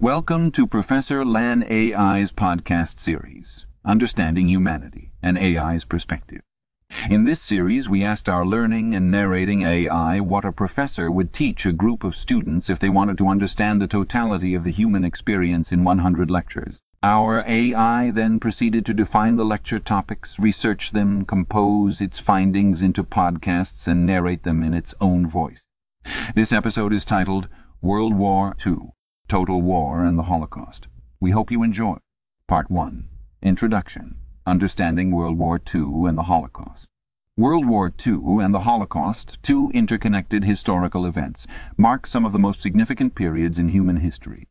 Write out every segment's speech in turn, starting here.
Welcome to Professor Lan AI's podcast series, Understanding Humanity, an AI's Perspective. In this series, we asked our learning and narrating AI what a professor would teach a group of students if they wanted to understand the totality of the human experience in 100 lectures. Our AI then proceeded to define the lecture topics, research them, compose its findings into podcasts, and narrate them in its own voice. This episode is titled World War II Total War and the Holocaust. We hope you enjoy. Part 1 Introduction Understanding World War II and the Holocaust. World War II and the Holocaust, two interconnected historical events, mark some of the most significant periods in human history.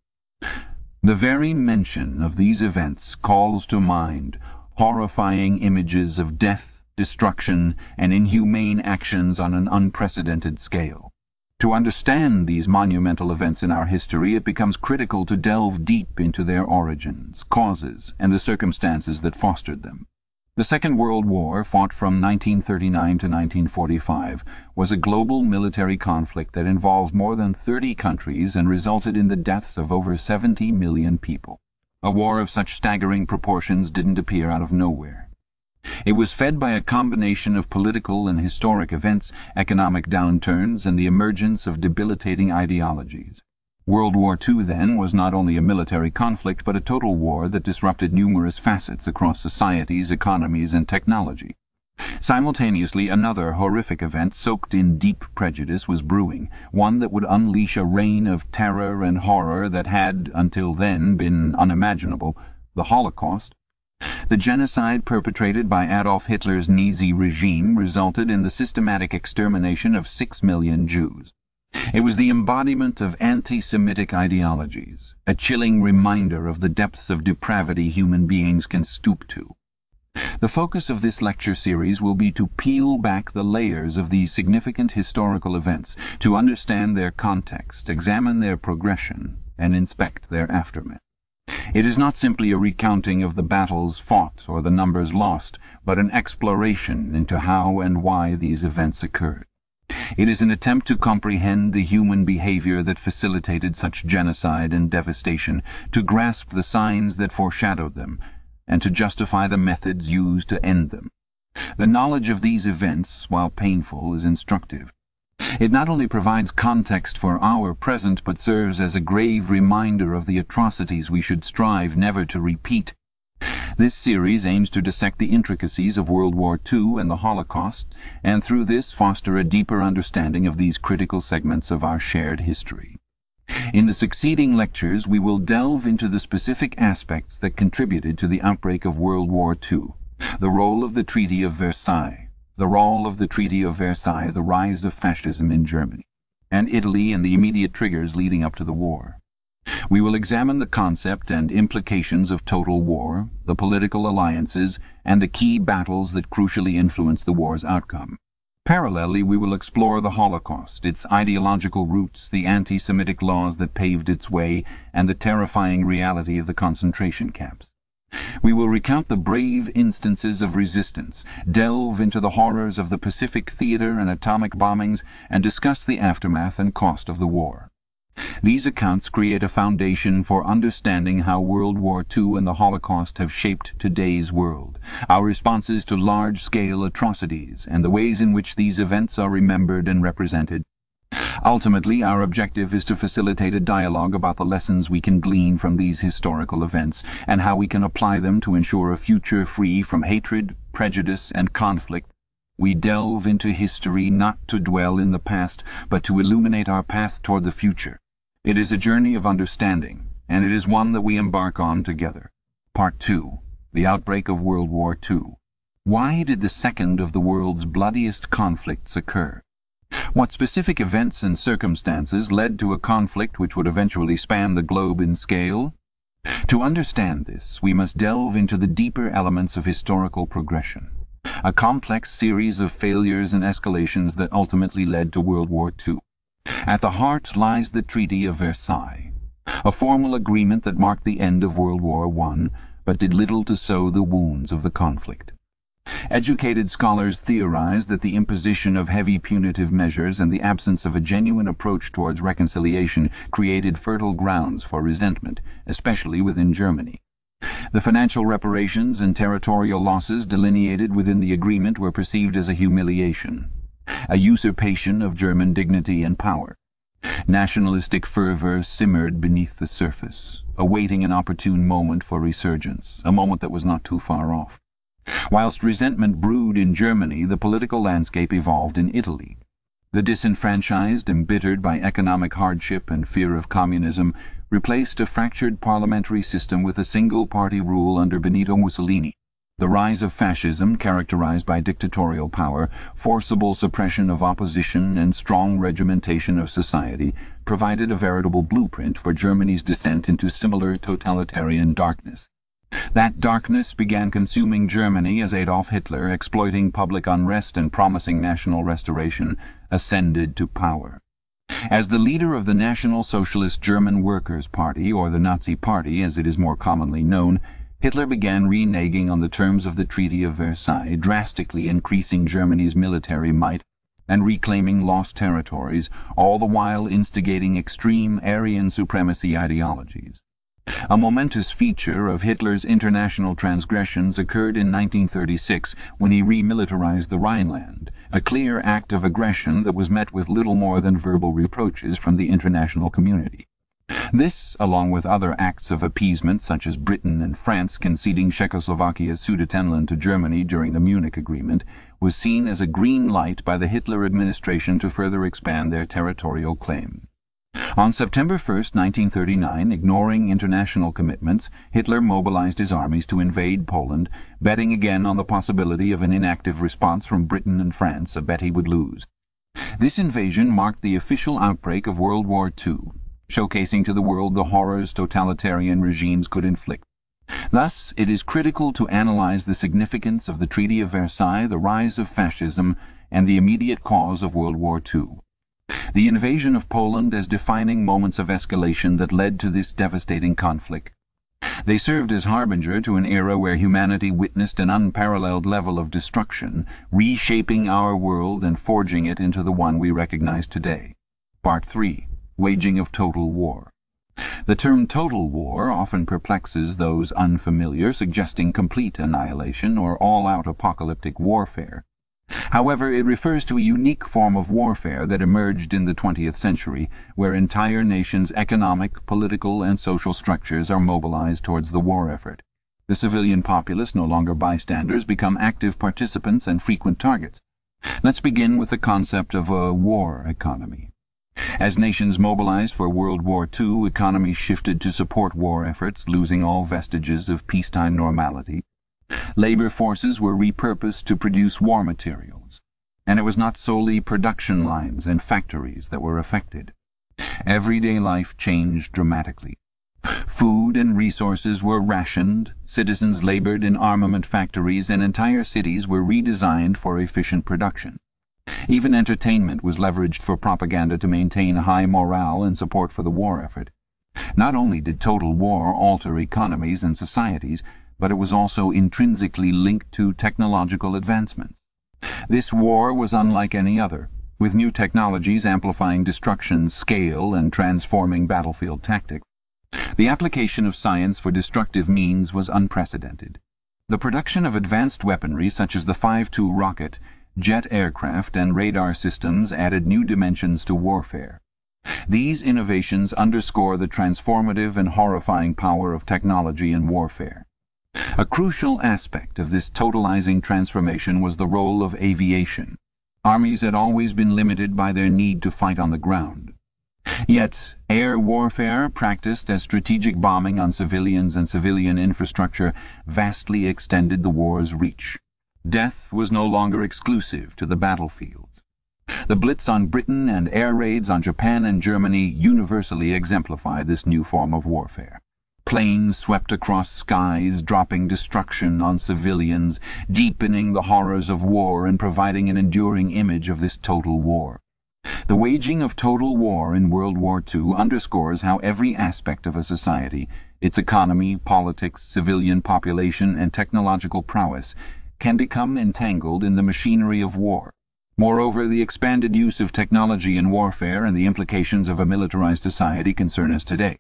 The very mention of these events calls to mind horrifying images of death, destruction, and inhumane actions on an unprecedented scale. To understand these monumental events in our history it becomes critical to delve deep into their origins, causes, and the circumstances that fostered them. The Second World War, fought from 1939 to 1945, was a global military conflict that involved more than 30 countries and resulted in the deaths of over 70 million people. A war of such staggering proportions didn't appear out of nowhere. It was fed by a combination of political and historic events, economic downturns, and the emergence of debilitating ideologies. World War II, then, was not only a military conflict but a total war that disrupted numerous facets across societies, economies, and technology. Simultaneously another horrific event soaked in deep prejudice was brewing, one that would unleash a reign of terror and horror that had, until then, been unimaginable the Holocaust. The genocide perpetrated by Adolf Hitler's Nazi regime resulted in the systematic extermination of six million Jews. It was the embodiment of anti-Semitic ideologies, a chilling reminder of the depths of depravity human beings can stoop to. The focus of this lecture series will be to peel back the layers of these significant historical events, to understand their context, examine their progression, and inspect their aftermath. It is not simply a recounting of the battles fought or the numbers lost, but an exploration into how and why these events occurred. It is an attempt to comprehend the human behaviour that facilitated such genocide and devastation, to grasp the signs that foreshadowed them, and to justify the methods used to end them. The knowledge of these events, while painful, is instructive. It not only provides context for our present, but serves as a grave reminder of the atrocities we should strive never to repeat. This series aims to dissect the intricacies of World War II and the Holocaust, and through this foster a deeper understanding of these critical segments of our shared history. In the succeeding lectures we will delve into the specific aspects that contributed to the outbreak of World War II, the role of the Treaty of Versailles, the role of the Treaty of Versailles, the rise of fascism in Germany, and Italy and the immediate triggers leading up to the war. We will examine the concept and implications of total war, the political alliances, and the key battles that crucially influenced the war's outcome. Parallelly we will explore the Holocaust, its ideological roots, the anti-Semitic laws that paved its way, and the terrifying reality of the concentration camps. We will recount the brave instances of resistance, delve into the horrors of the Pacific theatre and atomic bombings, and discuss the aftermath and cost of the war. These accounts create a foundation for understanding how World War II and the Holocaust have shaped today's world, our responses to large-scale atrocities, and the ways in which these events are remembered and represented. Ultimately, our objective is to facilitate a dialogue about the lessons we can glean from these historical events, and how we can apply them to ensure a future free from hatred, prejudice, and conflict. We delve into history not to dwell in the past, but to illuminate our path toward the future. It is a journey of understanding, and it is one that we embark on together. Part 2 The Outbreak of World War II Why did the second of the world's bloodiest conflicts occur? What specific events and circumstances led to a conflict which would eventually span the globe in scale? To understand this, we must delve into the deeper elements of historical progression, a complex series of failures and escalations that ultimately led to World War II. At the heart lies the Treaty of Versailles, a formal agreement that marked the end of World War I, but did little to sow the wounds of the conflict. Educated scholars theorize that the imposition of heavy punitive measures and the absence of a genuine approach towards reconciliation created fertile grounds for resentment, especially within Germany. The financial reparations and territorial losses delineated within the agreement were perceived as a humiliation, a usurpation of German dignity and power. Nationalistic fervour simmered beneath the surface, awaiting an opportune moment for resurgence, a moment that was not too far off. Whilst resentment brewed in Germany, the political landscape evolved in Italy. The disenfranchised, embittered by economic hardship and fear of communism, replaced a fractured parliamentary system with a single-party rule under Benito Mussolini. The rise of fascism, characterized by dictatorial power, forcible suppression of opposition and strong regimentation of society, provided a veritable blueprint for Germany's descent into similar totalitarian darkness. That darkness began consuming Germany as Adolf Hitler, exploiting public unrest and promising national restoration, ascended to power. As the leader of the National Socialist German Workers' Party, or the Nazi Party as it is more commonly known, Hitler began reneging on the terms of the Treaty of Versailles, drastically increasing Germany's military might and reclaiming lost territories, all the while instigating extreme Aryan supremacy ideologies. A momentous feature of Hitler's international transgressions occurred in 1936 when he remilitarized the Rhineland, a clear act of aggression that was met with little more than verbal reproaches from the international community. This, along with other acts of appeasement such as Britain and France conceding Czechoslovakia's Sudetenland to Germany during the Munich Agreement, was seen as a green light by the Hitler administration to further expand their territorial claims. On September 1, 1939, ignoring international commitments, Hitler mobilized his armies to invade Poland, betting again on the possibility of an inactive response from Britain and France, a bet he would lose. This invasion marked the official outbreak of World War II, showcasing to the world the horrors totalitarian regimes could inflict. Thus it is critical to analyze the significance of the Treaty of Versailles, the rise of fascism, and the immediate cause of World War II the invasion of Poland as defining moments of escalation that led to this devastating conflict. They served as harbinger to an era where humanity witnessed an unparalleled level of destruction, reshaping our world and forging it into the one we recognize today. Part 3. Waging of Total War The term total war often perplexes those unfamiliar, suggesting complete annihilation or all-out apocalyptic warfare. However, it refers to a unique form of warfare that emerged in the twentieth century, where entire nations' economic, political and social structures are mobilized towards the war effort. The civilian populace, no longer bystanders, become active participants and frequent targets. Let's begin with the concept of a war economy. As nations mobilized for World War II, economies shifted to support war efforts, losing all vestiges of peacetime normality. Labour forces were repurposed to produce war materials, and it was not solely production lines and factories that were affected. Everyday life changed dramatically. Food and resources were rationed, citizens laboured in armament factories, and entire cities were redesigned for efficient production. Even entertainment was leveraged for propaganda to maintain high morale and support for the war effort. Not only did total war alter economies and societies, but it was also intrinsically linked to technological advancements. This war was unlike any other, with new technologies amplifying destruction's scale and transforming battlefield tactics. The application of science for destructive means was unprecedented. The production of advanced weaponry such as the 5-2 rocket, jet aircraft and radar systems added new dimensions to warfare. These innovations underscore the transformative and horrifying power of technology in warfare. A crucial aspect of this totalizing transformation was the role of aviation. Armies had always been limited by their need to fight on the ground. Yet air warfare, practiced as strategic bombing on civilians and civilian infrastructure, vastly extended the war's reach. Death was no longer exclusive to the battlefields. The Blitz on Britain and air raids on Japan and Germany universally exemplified this new form of warfare. Planes swept across skies, dropping destruction on civilians, deepening the horrors of war and providing an enduring image of this total war. The waging of total war in World War II underscores how every aspect of a society, its economy, politics, civilian population and technological prowess, can become entangled in the machinery of war. Moreover, the expanded use of technology in warfare and the implications of a militarized society concern us today.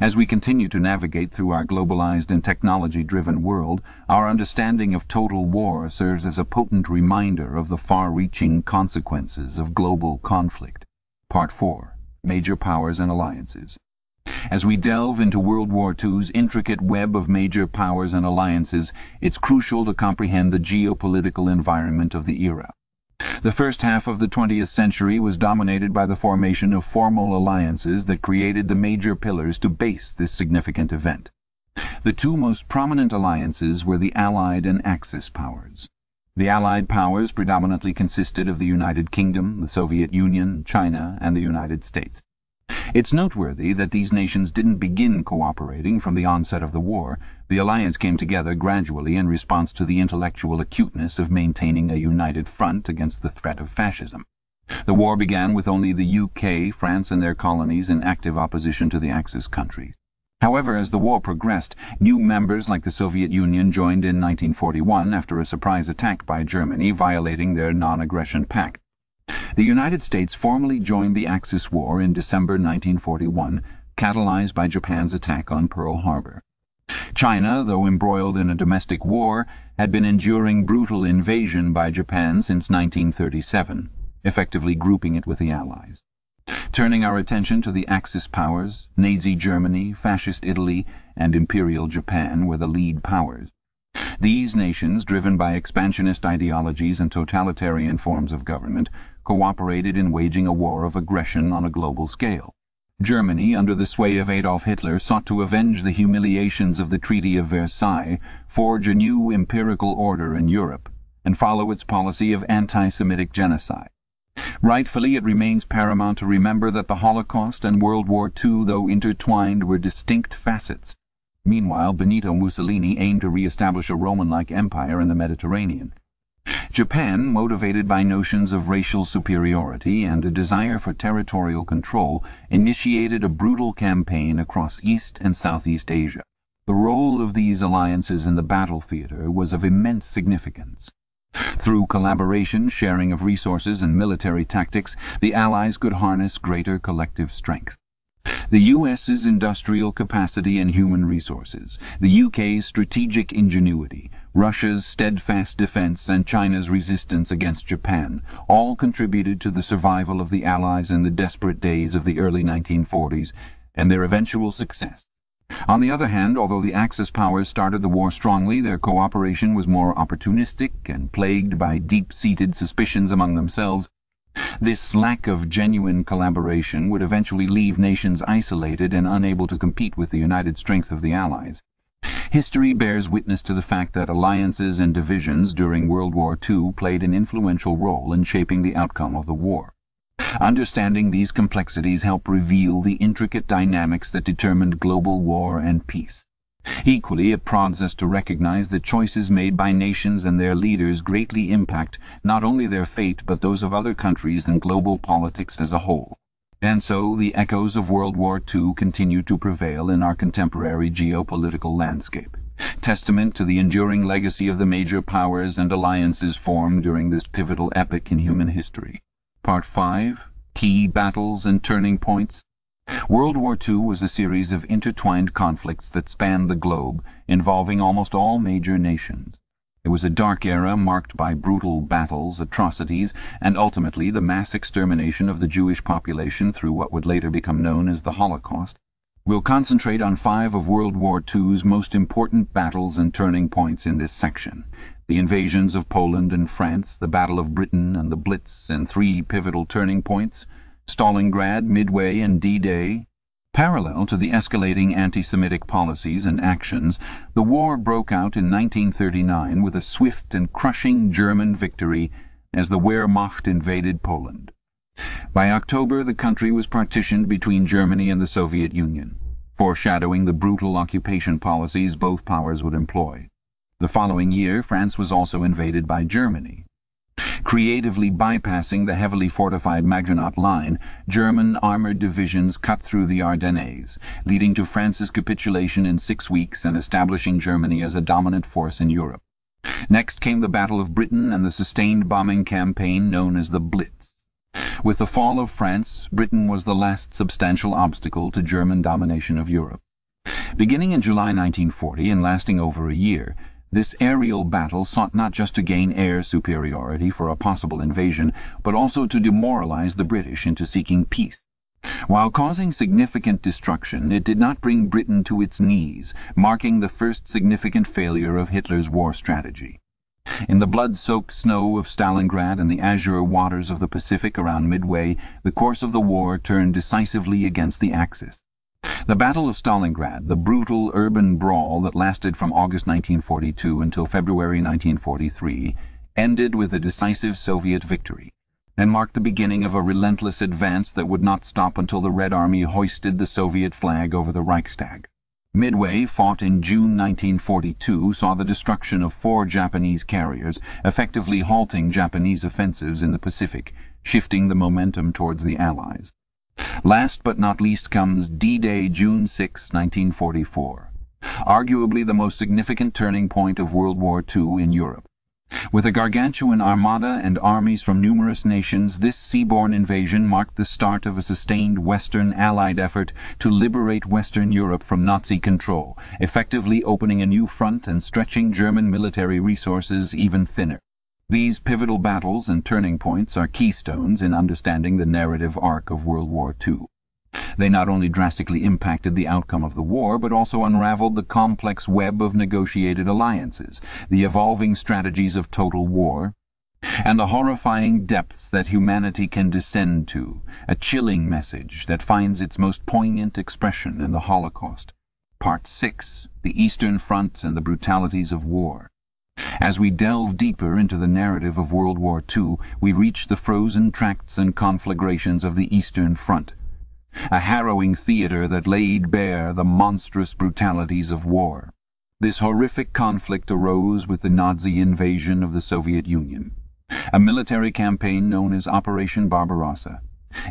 As we continue to navigate through our globalized and technology-driven world, our understanding of total war serves as a potent reminder of the far-reaching consequences of global conflict. Part 4. Major Powers and Alliances As we delve into World War II's intricate web of major powers and alliances, it's crucial to comprehend the geopolitical environment of the era. The first half of the twentieth century was dominated by the formation of formal alliances that created the major pillars to base this significant event. The two most prominent alliances were the Allied and Axis powers. The Allied powers predominantly consisted of the United Kingdom, the Soviet Union, China, and the United States. It's noteworthy that these nations didn't begin cooperating from the onset of the war. The alliance came together gradually in response to the intellectual acuteness of maintaining a united front against the threat of fascism. The war began with only the UK, France and their colonies in active opposition to the Axis countries. However, as the war progressed, new members like the Soviet Union joined in 1941 after a surprise attack by Germany violating their non-aggression pact. The United States formally joined the Axis war in December 1941, catalyzed by Japan's attack on Pearl Harbor. China, though embroiled in a domestic war, had been enduring brutal invasion by Japan since 1937, effectively grouping it with the Allies. Turning our attention to the Axis powers, Nazi Germany, Fascist Italy, and Imperial Japan were the lead powers. These nations, driven by expansionist ideologies and totalitarian forms of government, cooperated in waging a war of aggression on a global scale. Germany, under the sway of Adolf Hitler, sought to avenge the humiliations of the Treaty of Versailles, forge a new empirical order in Europe, and follow its policy of anti-Semitic genocide. Rightfully, it remains paramount to remember that the Holocaust and World War II, though intertwined, were distinct facets. Meanwhile, Benito Mussolini aimed to re-establish a Roman-like empire in the Mediterranean. Japan, motivated by notions of racial superiority and a desire for territorial control, initiated a brutal campaign across East and Southeast Asia. The role of these alliances in the battle theatre was of immense significance. Through collaboration, sharing of resources and military tactics, the Allies could harness greater collective strength. The U.S.'s industrial capacity and human resources, the U.K.'s strategic ingenuity, Russia's steadfast defence and China's resistance against Japan all contributed to the survival of the Allies in the desperate days of the early 1940s and their eventual success. On the other hand, although the Axis powers started the war strongly, their cooperation was more opportunistic and plagued by deep-seated suspicions among themselves. This lack of genuine collaboration would eventually leave nations isolated and unable to compete with the united strength of the Allies. History bears witness to the fact that alliances and divisions during World War II played an influential role in shaping the outcome of the war. Understanding these complexities help reveal the intricate dynamics that determined global war and peace. Equally, it prods us to recognize that choices made by nations and their leaders greatly impact not only their fate but those of other countries and global politics as a whole. And so the echoes of World War II continue to prevail in our contemporary geopolitical landscape, testament to the enduring legacy of the major powers and alliances formed during this pivotal epoch in human history. Part 5 Key Battles and Turning Points World War II was a series of intertwined conflicts that spanned the globe, involving almost all major nations. It was a dark era marked by brutal battles, atrocities, and ultimately the mass extermination of the Jewish population through what would later become known as the Holocaust. We'll concentrate on five of World War II's most important battles and turning points in this section. The invasions of Poland and France, the Battle of Britain and the Blitz, and three pivotal turning points – Stalingrad, Midway, and D-Day. Parallel to the escalating anti-Semitic policies and actions, the war broke out in 1939 with a swift and crushing German victory as the Wehrmacht invaded Poland. By October the country was partitioned between Germany and the Soviet Union, foreshadowing the brutal occupation policies both powers would employ. The following year France was also invaded by Germany. Creatively bypassing the heavily fortified Maginot Line, German armoured divisions cut through the Ardennes, leading to France's capitulation in six weeks and establishing Germany as a dominant force in Europe. Next came the Battle of Britain and the sustained bombing campaign known as the Blitz. With the fall of France, Britain was the last substantial obstacle to German domination of Europe. Beginning in July 1940 and lasting over a year, this aerial battle sought not just to gain air superiority for a possible invasion, but also to demoralize the British into seeking peace. While causing significant destruction, it did not bring Britain to its knees, marking the first significant failure of Hitler's war strategy. In the blood-soaked snow of Stalingrad and the azure waters of the Pacific around Midway, the course of the war turned decisively against the Axis. The Battle of Stalingrad, the brutal urban brawl that lasted from August 1942 until February 1943, ended with a decisive Soviet victory and marked the beginning of a relentless advance that would not stop until the Red Army hoisted the Soviet flag over the Reichstag. Midway, fought in June 1942, saw the destruction of four Japanese carriers, effectively halting Japanese offensives in the Pacific, shifting the momentum towards the Allies. Last but not least comes D-Day, June 6, 1944, arguably the most significant turning point of World War II in Europe. With a gargantuan armada and armies from numerous nations, this seaborne invasion marked the start of a sustained Western Allied effort to liberate Western Europe from Nazi control, effectively opening a new front and stretching German military resources even thinner. These pivotal battles and turning points are keystones in understanding the narrative arc of World War II. They not only drastically impacted the outcome of the war, but also unravelled the complex web of negotiated alliances, the evolving strategies of total war, and the horrifying depths that humanity can descend to, a chilling message that finds its most poignant expression in the Holocaust. Part 6 The Eastern Front and the Brutalities of War As we delve deeper into the narrative of World War II, we reach the frozen tracts and conflagrations of the Eastern Front a harrowing theatre that laid bare the monstrous brutalities of war. This horrific conflict arose with the Nazi invasion of the Soviet Union. A military campaign known as Operation Barbarossa,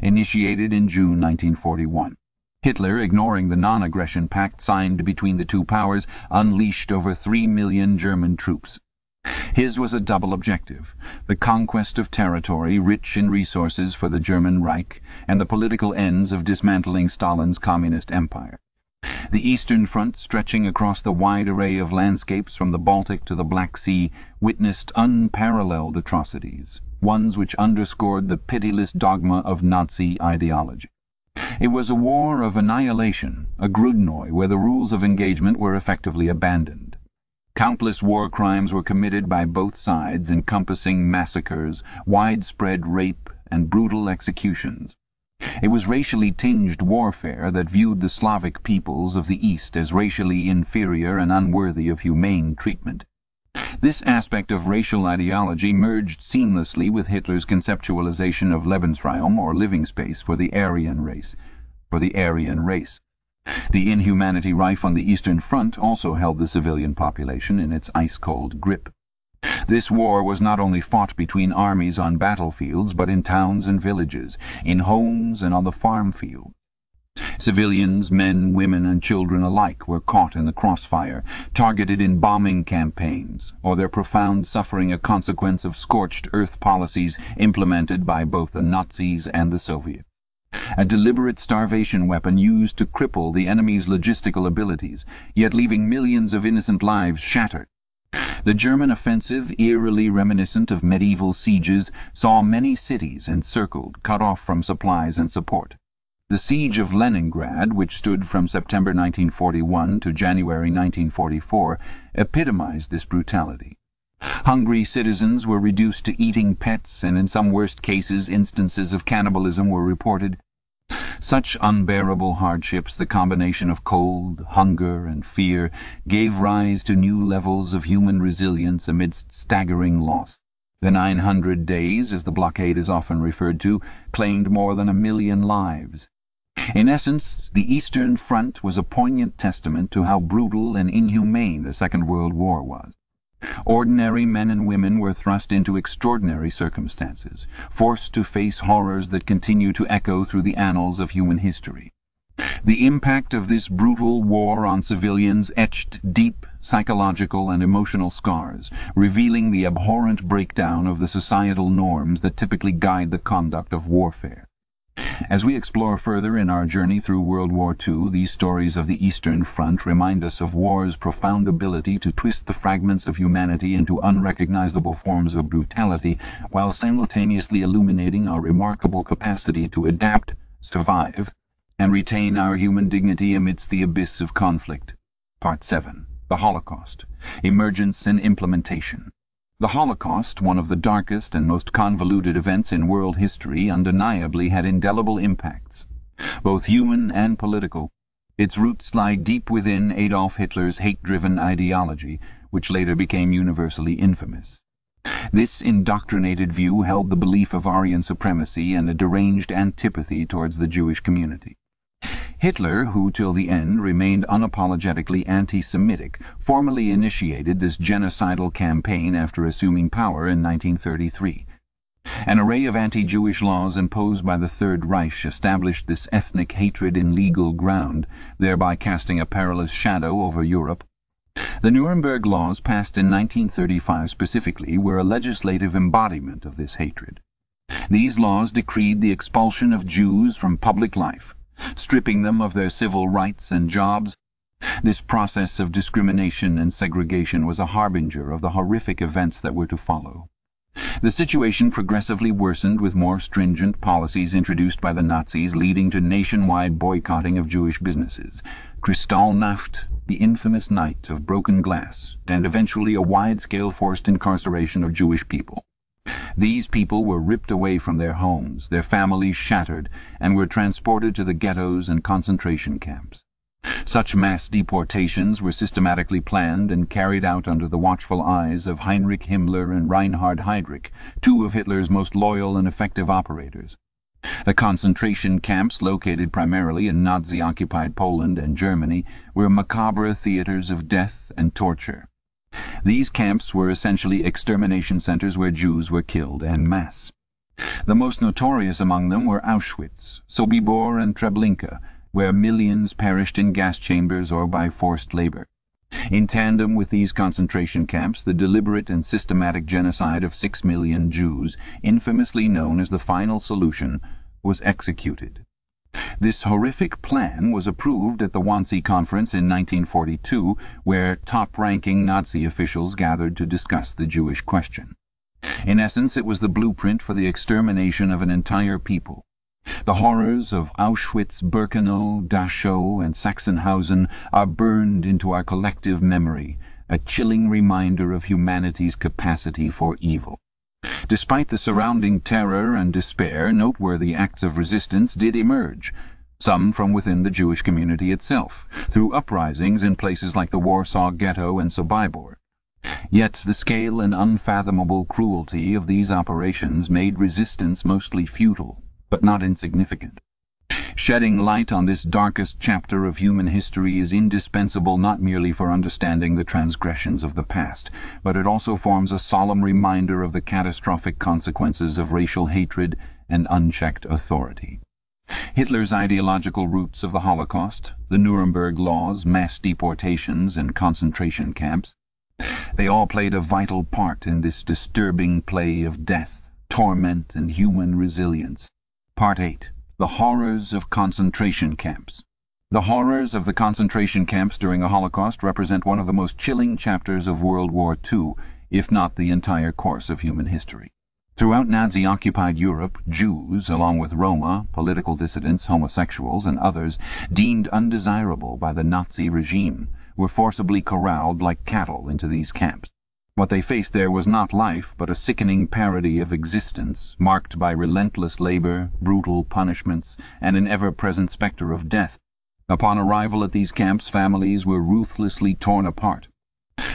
initiated in June 1941. Hitler, ignoring the non-aggression pact signed between the two powers, unleashed over three million German troops. His was a double objective, the conquest of territory rich in resources for the German Reich and the political ends of dismantling Stalin's communist empire. The Eastern Front, stretching across the wide array of landscapes from the Baltic to the Black Sea, witnessed unparalleled atrocities, ones which underscored the pitiless dogma of Nazi ideology. It was a war of annihilation, a Grudnoy where the rules of engagement were effectively abandoned. Countless war crimes were committed by both sides, encompassing massacres, widespread rape, and brutal executions. It was racially tinged warfare that viewed the Slavic peoples of the East as racially inferior and unworthy of humane treatment. This aspect of racial ideology merged seamlessly with Hitler's conceptualization of Lebensraum, or living space, for the Aryan race. For the Aryan race. The inhumanity rife on the Eastern Front also held the civilian population in its ice-cold grip. This war was not only fought between armies on battlefields, but in towns and villages, in homes and on the farm fields. Civilians, men, women and children alike were caught in the crossfire, targeted in bombing campaigns, or their profound suffering a consequence of scorched earth policies implemented by both the Nazis and the Soviets a deliberate starvation weapon used to cripple the enemy's logistical abilities, yet leaving millions of innocent lives shattered. The German offensive, eerily reminiscent of medieval sieges, saw many cities encircled, cut off from supplies and support. The siege of Leningrad, which stood from September 1941 to January 1944, epitomized this brutality. Hungry citizens were reduced to eating pets, and in some worst cases instances of cannibalism were reported. Such unbearable hardships, the combination of cold, hunger, and fear, gave rise to new levels of human resilience amidst staggering loss. The 900 days, as the blockade is often referred to, claimed more than a million lives. In essence, the Eastern Front was a poignant testament to how brutal and inhumane the Second World War was. Ordinary men and women were thrust into extraordinary circumstances, forced to face horrors that continue to echo through the annals of human history. The impact of this brutal war on civilians etched deep psychological and emotional scars, revealing the abhorrent breakdown of the societal norms that typically guide the conduct of warfare. As we explore further in our journey through World War II, these stories of the Eastern Front remind us of war's profound ability to twist the fragments of humanity into unrecognizable forms of brutality, while simultaneously illuminating our remarkable capacity to adapt, survive, and retain our human dignity amidst the abyss of conflict. Part 7. The Holocaust. Emergence and Implementation. The Holocaust, one of the darkest and most convoluted events in world history, undeniably had indelible impacts, both human and political. Its roots lie deep within Adolf Hitler's hate-driven ideology, which later became universally infamous. This indoctrinated view held the belief of Aryan supremacy and a deranged antipathy towards the Jewish community. Hitler, who till the end remained unapologetically anti-Semitic, formally initiated this genocidal campaign after assuming power in 1933. An array of anti-Jewish laws imposed by the Third Reich established this ethnic hatred in legal ground, thereby casting a perilous shadow over Europe. The Nuremberg laws, passed in 1935 specifically, were a legislative embodiment of this hatred. These laws decreed the expulsion of Jews from public life stripping them of their civil rights and jobs. This process of discrimination and segregation was a harbinger of the horrific events that were to follow. The situation progressively worsened with more stringent policies introduced by the Nazis leading to nationwide boycotting of Jewish businesses, Kristallnacht, the infamous night of broken glass, and eventually a wide-scale forced incarceration of Jewish people. These people were ripped away from their homes, their families shattered, and were transported to the ghettos and concentration camps. Such mass deportations were systematically planned and carried out under the watchful eyes of Heinrich Himmler and Reinhard Heydrich, two of Hitler's most loyal and effective operators. The concentration camps, located primarily in Nazi-occupied Poland and Germany, were macabre theatres of death and torture. These camps were essentially extermination centres where Jews were killed en masse. The most notorious among them were Auschwitz, Sobibor and Treblinka, where millions perished in gas chambers or by forced labour. In tandem with these concentration camps, the deliberate and systematic genocide of six million Jews, infamously known as the Final Solution, was executed. This horrific plan was approved at the Wannsee Conference in 1942, where top-ranking Nazi officials gathered to discuss the Jewish question. In essence, it was the blueprint for the extermination of an entire people. The horrors of Auschwitz, Birkenau, Dachau and Sachsenhausen are burned into our collective memory, a chilling reminder of humanity's capacity for evil. Despite the surrounding terror and despair, noteworthy acts of resistance did emerge, some from within the Jewish community itself, through uprisings in places like the Warsaw Ghetto and Sobibor. Yet the scale and unfathomable cruelty of these operations made resistance mostly futile, but not insignificant. Shedding light on this darkest chapter of human history is indispensable not merely for understanding the transgressions of the past, but it also forms a solemn reminder of the catastrophic consequences of racial hatred and unchecked authority. Hitler's ideological roots of the Holocaust, the Nuremberg laws, mass deportations and concentration camps, they all played a vital part in this disturbing play of death, torment and human resilience. Part 8 the Horrors of Concentration Camps The horrors of the concentration camps during the Holocaust represent one of the most chilling chapters of World War II, if not the entire course of human history. Throughout Nazi-occupied Europe, Jews, along with Roma, political dissidents, homosexuals and others deemed undesirable by the Nazi regime, were forcibly corralled like cattle into these camps. What they faced there was not life, but a sickening parody of existence, marked by relentless labour, brutal punishments, and an ever-present spectre of death. Upon arrival at these camps families were ruthlessly torn apart.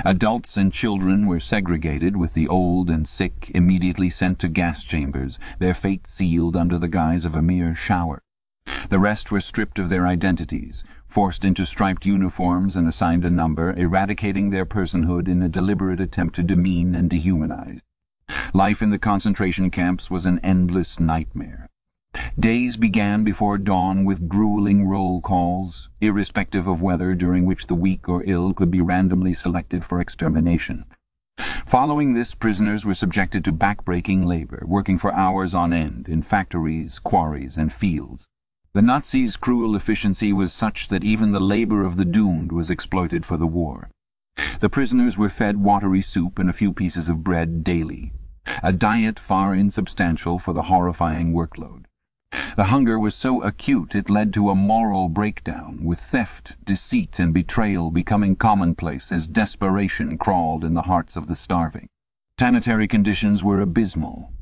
Adults and children were segregated, with the old and sick immediately sent to gas chambers, their fate sealed under the guise of a mere shower. The rest were stripped of their identities, forced into striped uniforms and assigned a number, eradicating their personhood in a deliberate attempt to demean and dehumanize. Life in the concentration camps was an endless nightmare. Days began before dawn with gruelling roll calls, irrespective of weather, during which the weak or ill could be randomly selected for extermination. Following this prisoners were subjected to back-breaking labour, working for hours on end, in factories, quarries and fields. The Nazis' cruel efficiency was such that even the labour of the doomed was exploited for the war. The prisoners were fed watery soup and a few pieces of bread daily, a diet far insubstantial for the horrifying workload. The hunger was so acute it led to a moral breakdown, with theft, deceit and betrayal becoming commonplace as desperation crawled in the hearts of the starving. Sanitary conditions were abysmal.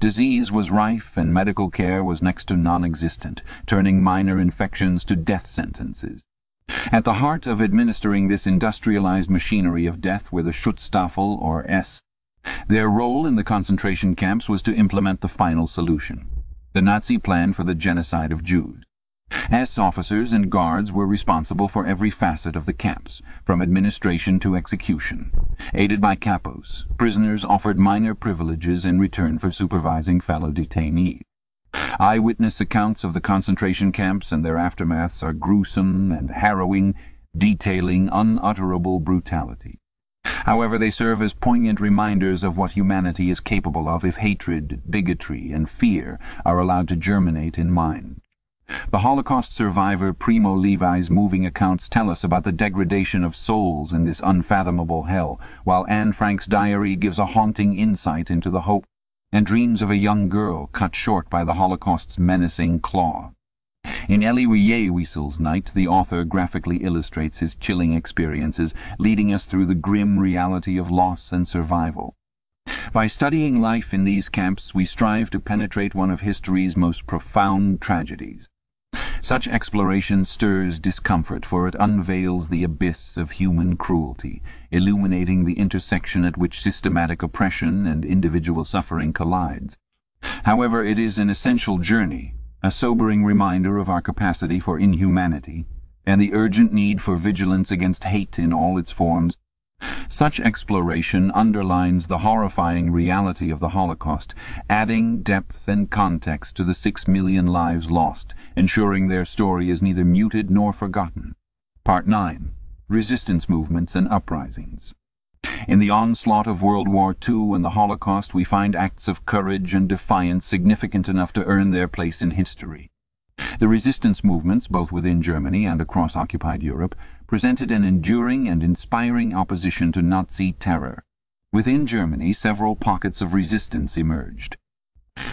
Disease was rife and medical care was next to non-existent, turning minor infections to death sentences. At the heart of administering this industrialized machinery of death were the Schutzstaffel, or S. Their role in the concentration camps was to implement the final solution the Nazi plan for the genocide of Jews. S officers and guards were responsible for every facet of the camps, from administration to execution. Aided by capos, prisoners offered minor privileges in return for supervising fellow detainees. Eyewitness accounts of the concentration camps and their aftermaths are gruesome and harrowing, detailing unutterable brutality. However, they serve as poignant reminders of what humanity is capable of if hatred, bigotry and fear are allowed to germinate in mind. The Holocaust survivor Primo Levi's moving accounts tell us about the degradation of souls in this unfathomable hell, while Anne Frank's diary gives a haunting insight into the hope and dreams of a young girl cut short by the Holocaust's menacing claw. In Elie Wiesel's Night the author graphically illustrates his chilling experiences, leading us through the grim reality of loss and survival. By studying life in these camps we strive to penetrate one of history's most profound tragedies. Such exploration stirs discomfort, for it unveils the abyss of human cruelty, illuminating the intersection at which systematic oppression and individual suffering collides. However, it is an essential journey a sobering reminder of our capacity for inhumanity and the urgent need for vigilance against hate in all its forms. Such exploration underlines the horrifying reality of the Holocaust, adding depth and context to the six million lives lost, ensuring their story is neither muted nor forgotten. Part 9. Resistance Movements and Uprisings in the onslaught of World War II and the Holocaust we find acts of courage and defiance significant enough to earn their place in history. The resistance movements, both within Germany and across occupied Europe, presented an enduring and inspiring opposition to Nazi terror. Within Germany several pockets of resistance emerged.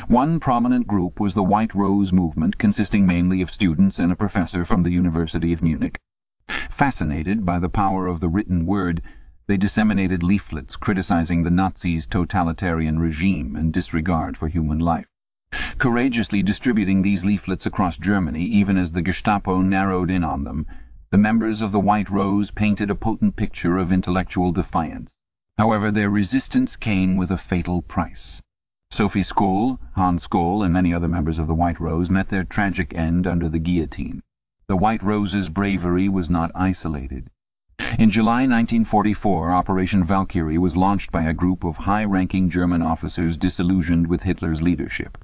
One prominent group was the White Rose movement, consisting mainly of students and a professor from the University of Munich. Fascinated by the power of the written word, they disseminated leaflets criticizing the Nazis' totalitarian regime and disregard for human life. Courageously distributing these leaflets across Germany, even as the Gestapo narrowed in on them, the members of the White Rose painted a potent picture of intellectual defiance. However, their resistance came with a fatal price. Sophie Scholl, Hans Scholl, and many other members of the White Rose met their tragic end under the guillotine. The White Rose's bravery was not isolated. In July 1944 Operation Valkyrie was launched by a group of high-ranking German officers disillusioned with Hitler's leadership.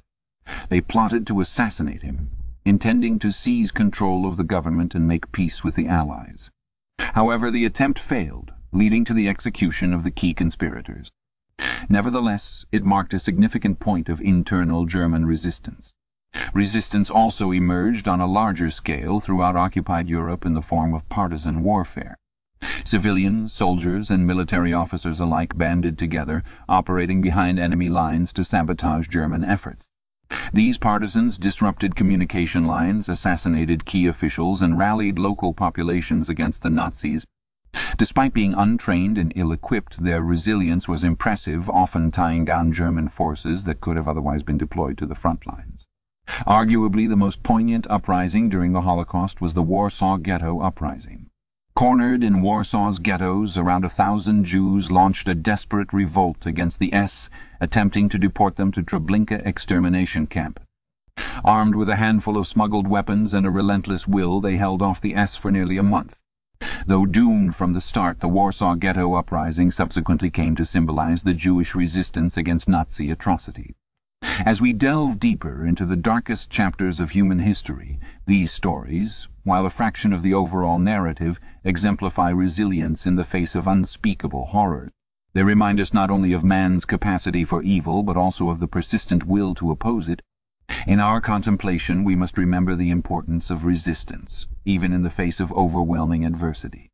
They plotted to assassinate him, intending to seize control of the government and make peace with the Allies. However, the attempt failed, leading to the execution of the key conspirators. Nevertheless, it marked a significant point of internal German resistance. Resistance also emerged on a larger scale throughout occupied Europe in the form of partisan warfare. Civilians, soldiers and military officers alike banded together, operating behind enemy lines to sabotage German efforts. These partisans disrupted communication lines, assassinated key officials and rallied local populations against the Nazis. Despite being untrained and ill-equipped, their resilience was impressive, often tying down German forces that could have otherwise been deployed to the front lines. Arguably the most poignant uprising during the Holocaust was the Warsaw Ghetto Uprising. Cornered in Warsaw's ghettos, around a thousand Jews launched a desperate revolt against the S, attempting to deport them to Treblinka extermination camp. Armed with a handful of smuggled weapons and a relentless will, they held off the S for nearly a month. Though doomed from the start, the Warsaw Ghetto Uprising subsequently came to symbolize the Jewish resistance against Nazi atrocities. As we delve deeper into the darkest chapters of human history, these stories, while a fraction of the overall narrative, exemplify resilience in the face of unspeakable horrors. They remind us not only of man's capacity for evil, but also of the persistent will to oppose it. In our contemplation we must remember the importance of resistance, even in the face of overwhelming adversity.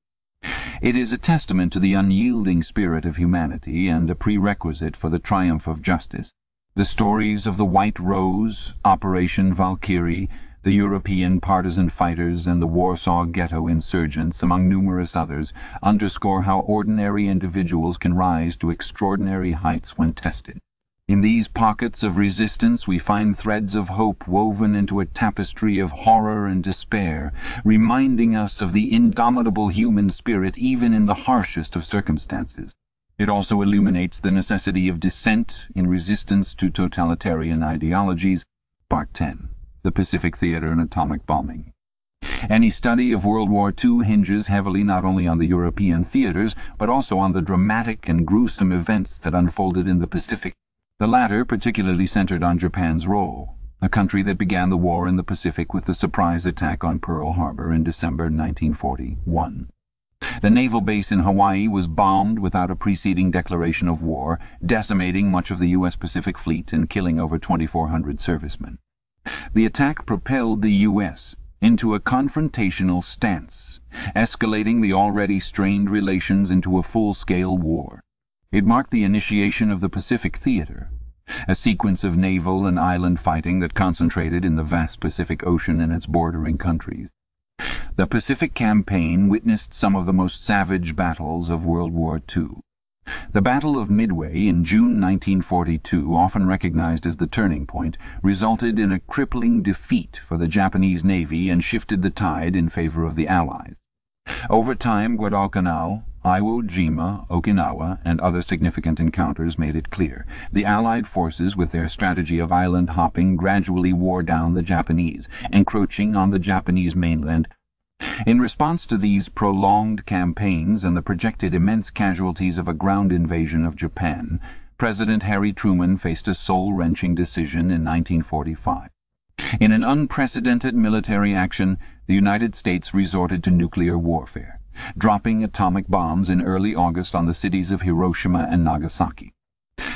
It is a testament to the unyielding spirit of humanity, and a prerequisite for the triumph of justice. The stories of the White Rose, Operation Valkyrie, the European partisan fighters, and the Warsaw Ghetto insurgents, among numerous others, underscore how ordinary individuals can rise to extraordinary heights when tested. In these pockets of resistance we find threads of hope woven into a tapestry of horror and despair, reminding us of the indomitable human spirit even in the harshest of circumstances. It also illuminates the necessity of dissent in resistance to totalitarian ideologies. Part 10. The Pacific Theater and Atomic Bombing. Any study of World War II hinges heavily not only on the European theaters, but also on the dramatic and gruesome events that unfolded in the Pacific, the latter particularly centered on Japan's role, a country that began the war in the Pacific with the surprise attack on Pearl Harbor in December 1941. The naval base in Hawaii was bombed without a preceding declaration of war, decimating much of the U.S. Pacific Fleet and killing over 2,400 servicemen. The attack propelled the U.S. into a confrontational stance, escalating the already strained relations into a full-scale war. It marked the initiation of the Pacific Theater, a sequence of naval and island fighting that concentrated in the vast Pacific Ocean and its bordering countries. The Pacific Campaign witnessed some of the most savage battles of World War II. The Battle of Midway in June 1942, often recognized as the turning point, resulted in a crippling defeat for the Japanese Navy and shifted the tide in favor of the Allies. Over time Guadalcanal, Iwo Jima, Okinawa, and other significant encounters made it clear. The Allied forces, with their strategy of island hopping, gradually wore down the Japanese, encroaching on the Japanese mainland in response to these prolonged campaigns and the projected immense casualties of a ground invasion of Japan, President Harry Truman faced a soul-wrenching decision in 1945. In an unprecedented military action, the United States resorted to nuclear warfare, dropping atomic bombs in early August on the cities of Hiroshima and Nagasaki.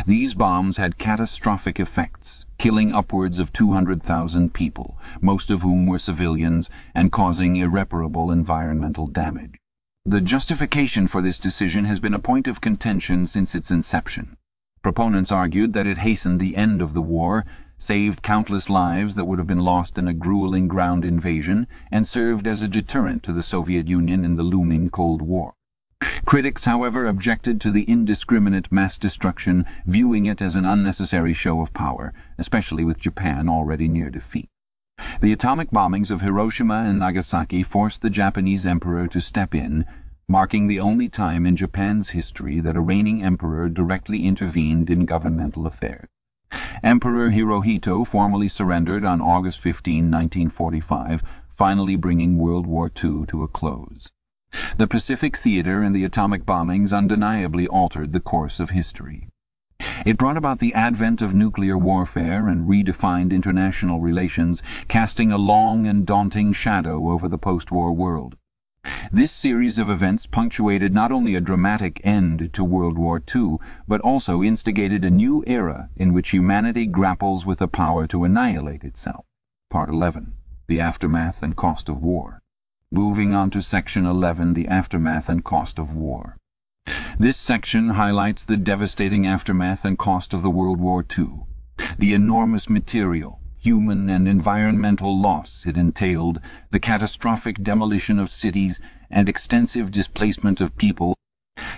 These bombs had catastrophic effects killing upwards of 200,000 people, most of whom were civilians, and causing irreparable environmental damage. The justification for this decision has been a point of contention since its inception. Proponents argued that it hastened the end of the war, saved countless lives that would have been lost in a grueling ground invasion, and served as a deterrent to the Soviet Union in the looming Cold War. Critics, however, objected to the indiscriminate mass destruction, viewing it as an unnecessary show of power, especially with Japan already near defeat. The atomic bombings of Hiroshima and Nagasaki forced the Japanese emperor to step in, marking the only time in Japan's history that a reigning emperor directly intervened in governmental affairs. Emperor Hirohito formally surrendered on August 15, 1945, finally bringing World War II to a close. The Pacific Theater and the atomic bombings undeniably altered the course of history. It brought about the advent of nuclear warfare and redefined international relations, casting a long and daunting shadow over the post-war world. This series of events punctuated not only a dramatic end to World War II, but also instigated a new era in which humanity grapples with the power to annihilate itself. Part 11. The Aftermath and Cost of War. Moving on to Section 11, The Aftermath and Cost of War. This section highlights the devastating aftermath and cost of the World War II, the enormous material, human and environmental loss it entailed, the catastrophic demolition of cities and extensive displacement of people.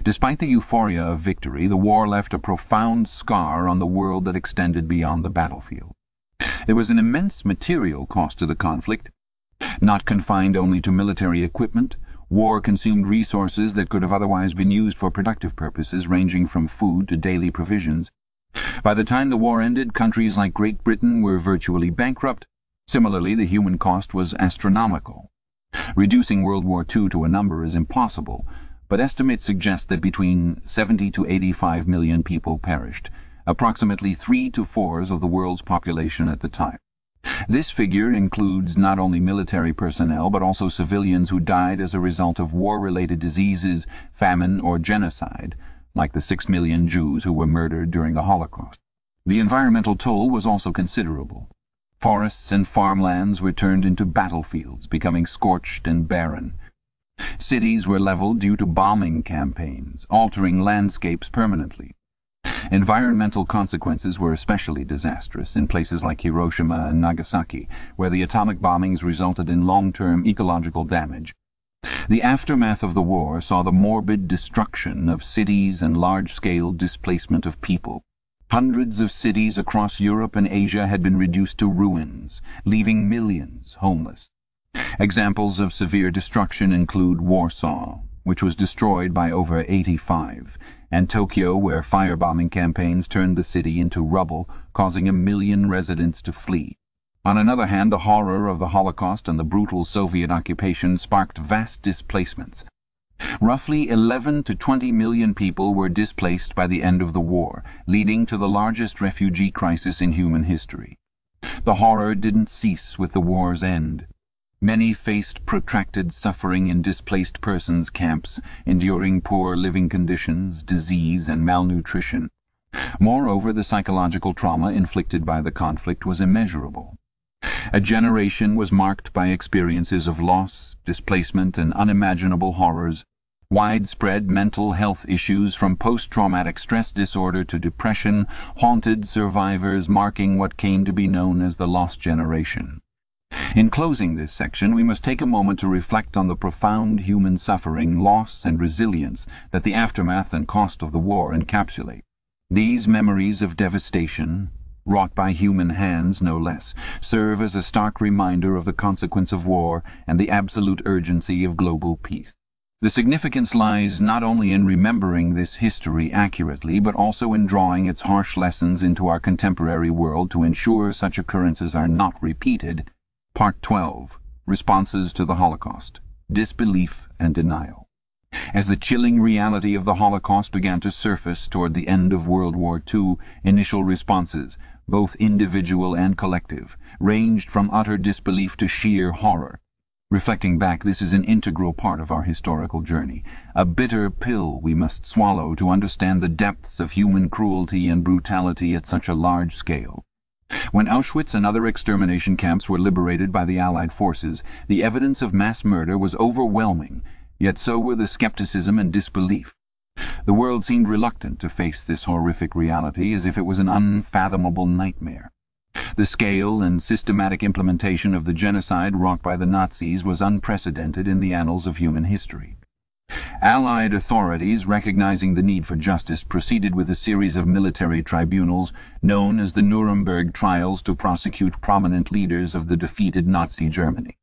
Despite the euphoria of victory, the war left a profound scar on the world that extended beyond the battlefield. There was an immense material cost to the conflict. Not confined only to military equipment, war consumed resources that could have otherwise been used for productive purposes ranging from food to daily provisions. By the time the war ended, countries like Great Britain were virtually bankrupt. Similarly, the human cost was astronomical. Reducing World War II to a number is impossible, but estimates suggest that between 70 to 85 million people perished, approximately three to fours of the world's population at the time. This figure includes not only military personnel but also civilians who died as a result of war-related diseases, famine or genocide, like the six million Jews who were murdered during the Holocaust. The environmental toll was also considerable. Forests and farmlands were turned into battlefields, becoming scorched and barren. Cities were leveled due to bombing campaigns, altering landscapes permanently. Environmental consequences were especially disastrous in places like Hiroshima and Nagasaki, where the atomic bombings resulted in long-term ecological damage. The aftermath of the war saw the morbid destruction of cities and large-scale displacement of people. Hundreds of cities across Europe and Asia had been reduced to ruins, leaving millions homeless. Examples of severe destruction include Warsaw, which was destroyed by over 85, and Tokyo, where firebombing campaigns turned the city into rubble, causing a million residents to flee. On another hand, the horror of the Holocaust and the brutal Soviet occupation sparked vast displacements. Roughly 11 to 20 million people were displaced by the end of the war, leading to the largest refugee crisis in human history. The horror didn't cease with the war's end. Many faced protracted suffering in displaced persons camps, enduring poor living conditions, disease and malnutrition. Moreover, the psychological trauma inflicted by the conflict was immeasurable. A generation was marked by experiences of loss, displacement and unimaginable horrors Widespread mental health issues from post-traumatic stress disorder to depression haunted survivors marking what came to be known as the lost generation. In closing this section we must take a moment to reflect on the profound human suffering, loss and resilience that the aftermath and cost of the war encapsulate. These memories of devastation, wrought by human hands no less, serve as a stark reminder of the consequence of war and the absolute urgency of global peace. The significance lies not only in remembering this history accurately, but also in drawing its harsh lessons into our contemporary world to ensure such occurrences are not repeated. Part 12. Responses to the Holocaust. Disbelief and Denial. As the chilling reality of the Holocaust began to surface toward the end of World War II, initial responses, both individual and collective, ranged from utter disbelief to sheer horror. Reflecting back, this is an integral part of our historical journey, a bitter pill we must swallow to understand the depths of human cruelty and brutality at such a large scale. When Auschwitz and other extermination camps were liberated by the Allied forces, the evidence of mass murder was overwhelming, yet so were the skepticism and disbelief. The world seemed reluctant to face this horrific reality, as if it was an unfathomable nightmare. The scale and systematic implementation of the genocide wrought by the Nazis was unprecedented in the annals of human history. Allied authorities, recognizing the need for justice, proceeded with a series of military tribunals known as the Nuremberg trials to prosecute prominent leaders of the defeated Nazi Germany.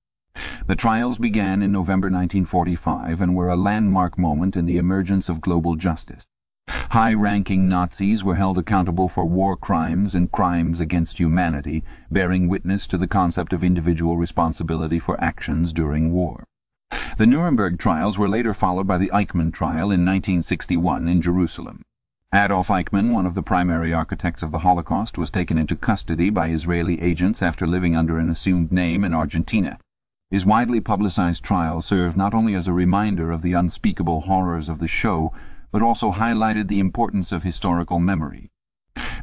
The trials began in November 1945 and were a landmark moment in the emergence of global justice. High-ranking Nazis were held accountable for war crimes and crimes against humanity, bearing witness to the concept of individual responsibility for actions during war. The Nuremberg trials were later followed by the Eichmann trial in 1961 in Jerusalem. Adolf Eichmann, one of the primary architects of the Holocaust, was taken into custody by Israeli agents after living under an assumed name in Argentina. His widely publicized trial served not only as a reminder of the unspeakable horrors of the Shoah, but also highlighted the importance of historical memory.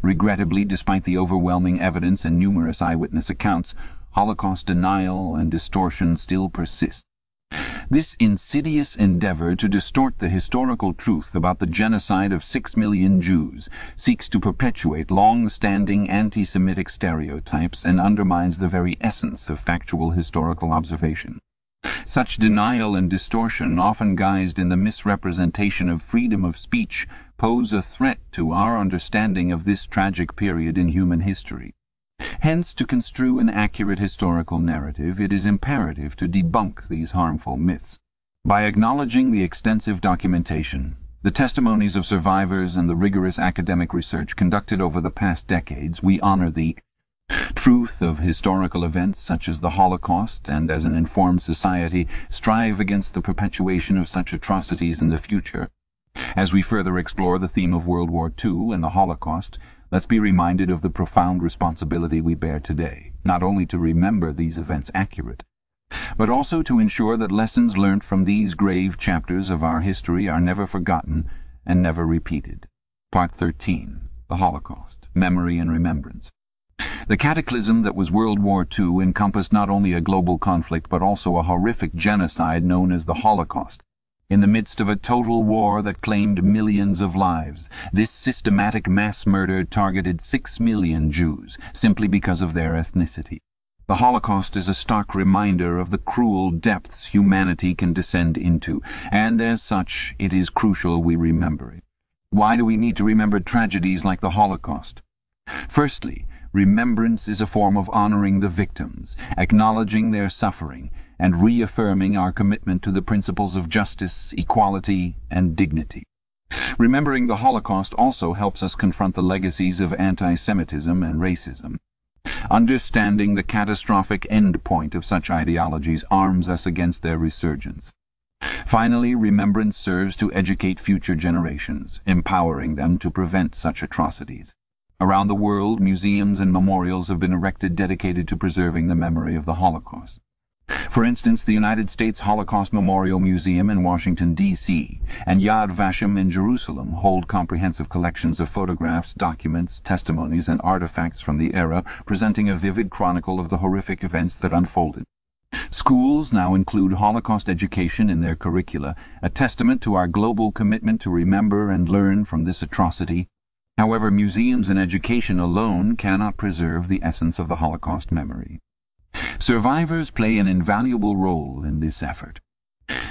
Regrettably, despite the overwhelming evidence and numerous eyewitness accounts, Holocaust denial and distortion still persist. This insidious endeavor to distort the historical truth about the genocide of six million Jews seeks to perpetuate long-standing anti-Semitic stereotypes and undermines the very essence of factual historical observation. Such denial and distortion, often guised in the misrepresentation of freedom of speech, pose a threat to our understanding of this tragic period in human history. Hence, to construe an accurate historical narrative, it is imperative to debunk these harmful myths. By acknowledging the extensive documentation, the testimonies of survivors and the rigorous academic research conducted over the past decades, we honor the truth of historical events such as the Holocaust and as an informed society strive against the perpetuation of such atrocities in the future. As we further explore the theme of World War II and the Holocaust, let's be reminded of the profound responsibility we bear today, not only to remember these events accurate, but also to ensure that lessons learnt from these grave chapters of our history are never forgotten and never repeated. Part 13. The Holocaust. Memory and Remembrance. The cataclysm that was World War II encompassed not only a global conflict but also a horrific genocide known as the Holocaust. In the midst of a total war that claimed millions of lives, this systematic mass murder targeted six million Jews simply because of their ethnicity. The Holocaust is a stark reminder of the cruel depths humanity can descend into, and as such it is crucial we remember it. Why do we need to remember tragedies like the Holocaust? Firstly, remembrance is a form of honoring the victims, acknowledging their suffering, and reaffirming our commitment to the principles of justice, equality, and dignity. Remembering the Holocaust also helps us confront the legacies of anti-Semitism and racism. Understanding the catastrophic end point of such ideologies arms us against their resurgence. Finally, remembrance serves to educate future generations, empowering them to prevent such atrocities. Around the world, museums and memorials have been erected dedicated to preserving the memory of the Holocaust. For instance, the United States Holocaust Memorial Museum in Washington, D.C., and Yad Vashem in Jerusalem hold comprehensive collections of photographs, documents, testimonies, and artifacts from the era, presenting a vivid chronicle of the horrific events that unfolded. Schools now include Holocaust education in their curricula, a testament to our global commitment to remember and learn from this atrocity. However, museums and education alone cannot preserve the essence of the Holocaust memory. Survivors play an invaluable role in this effort.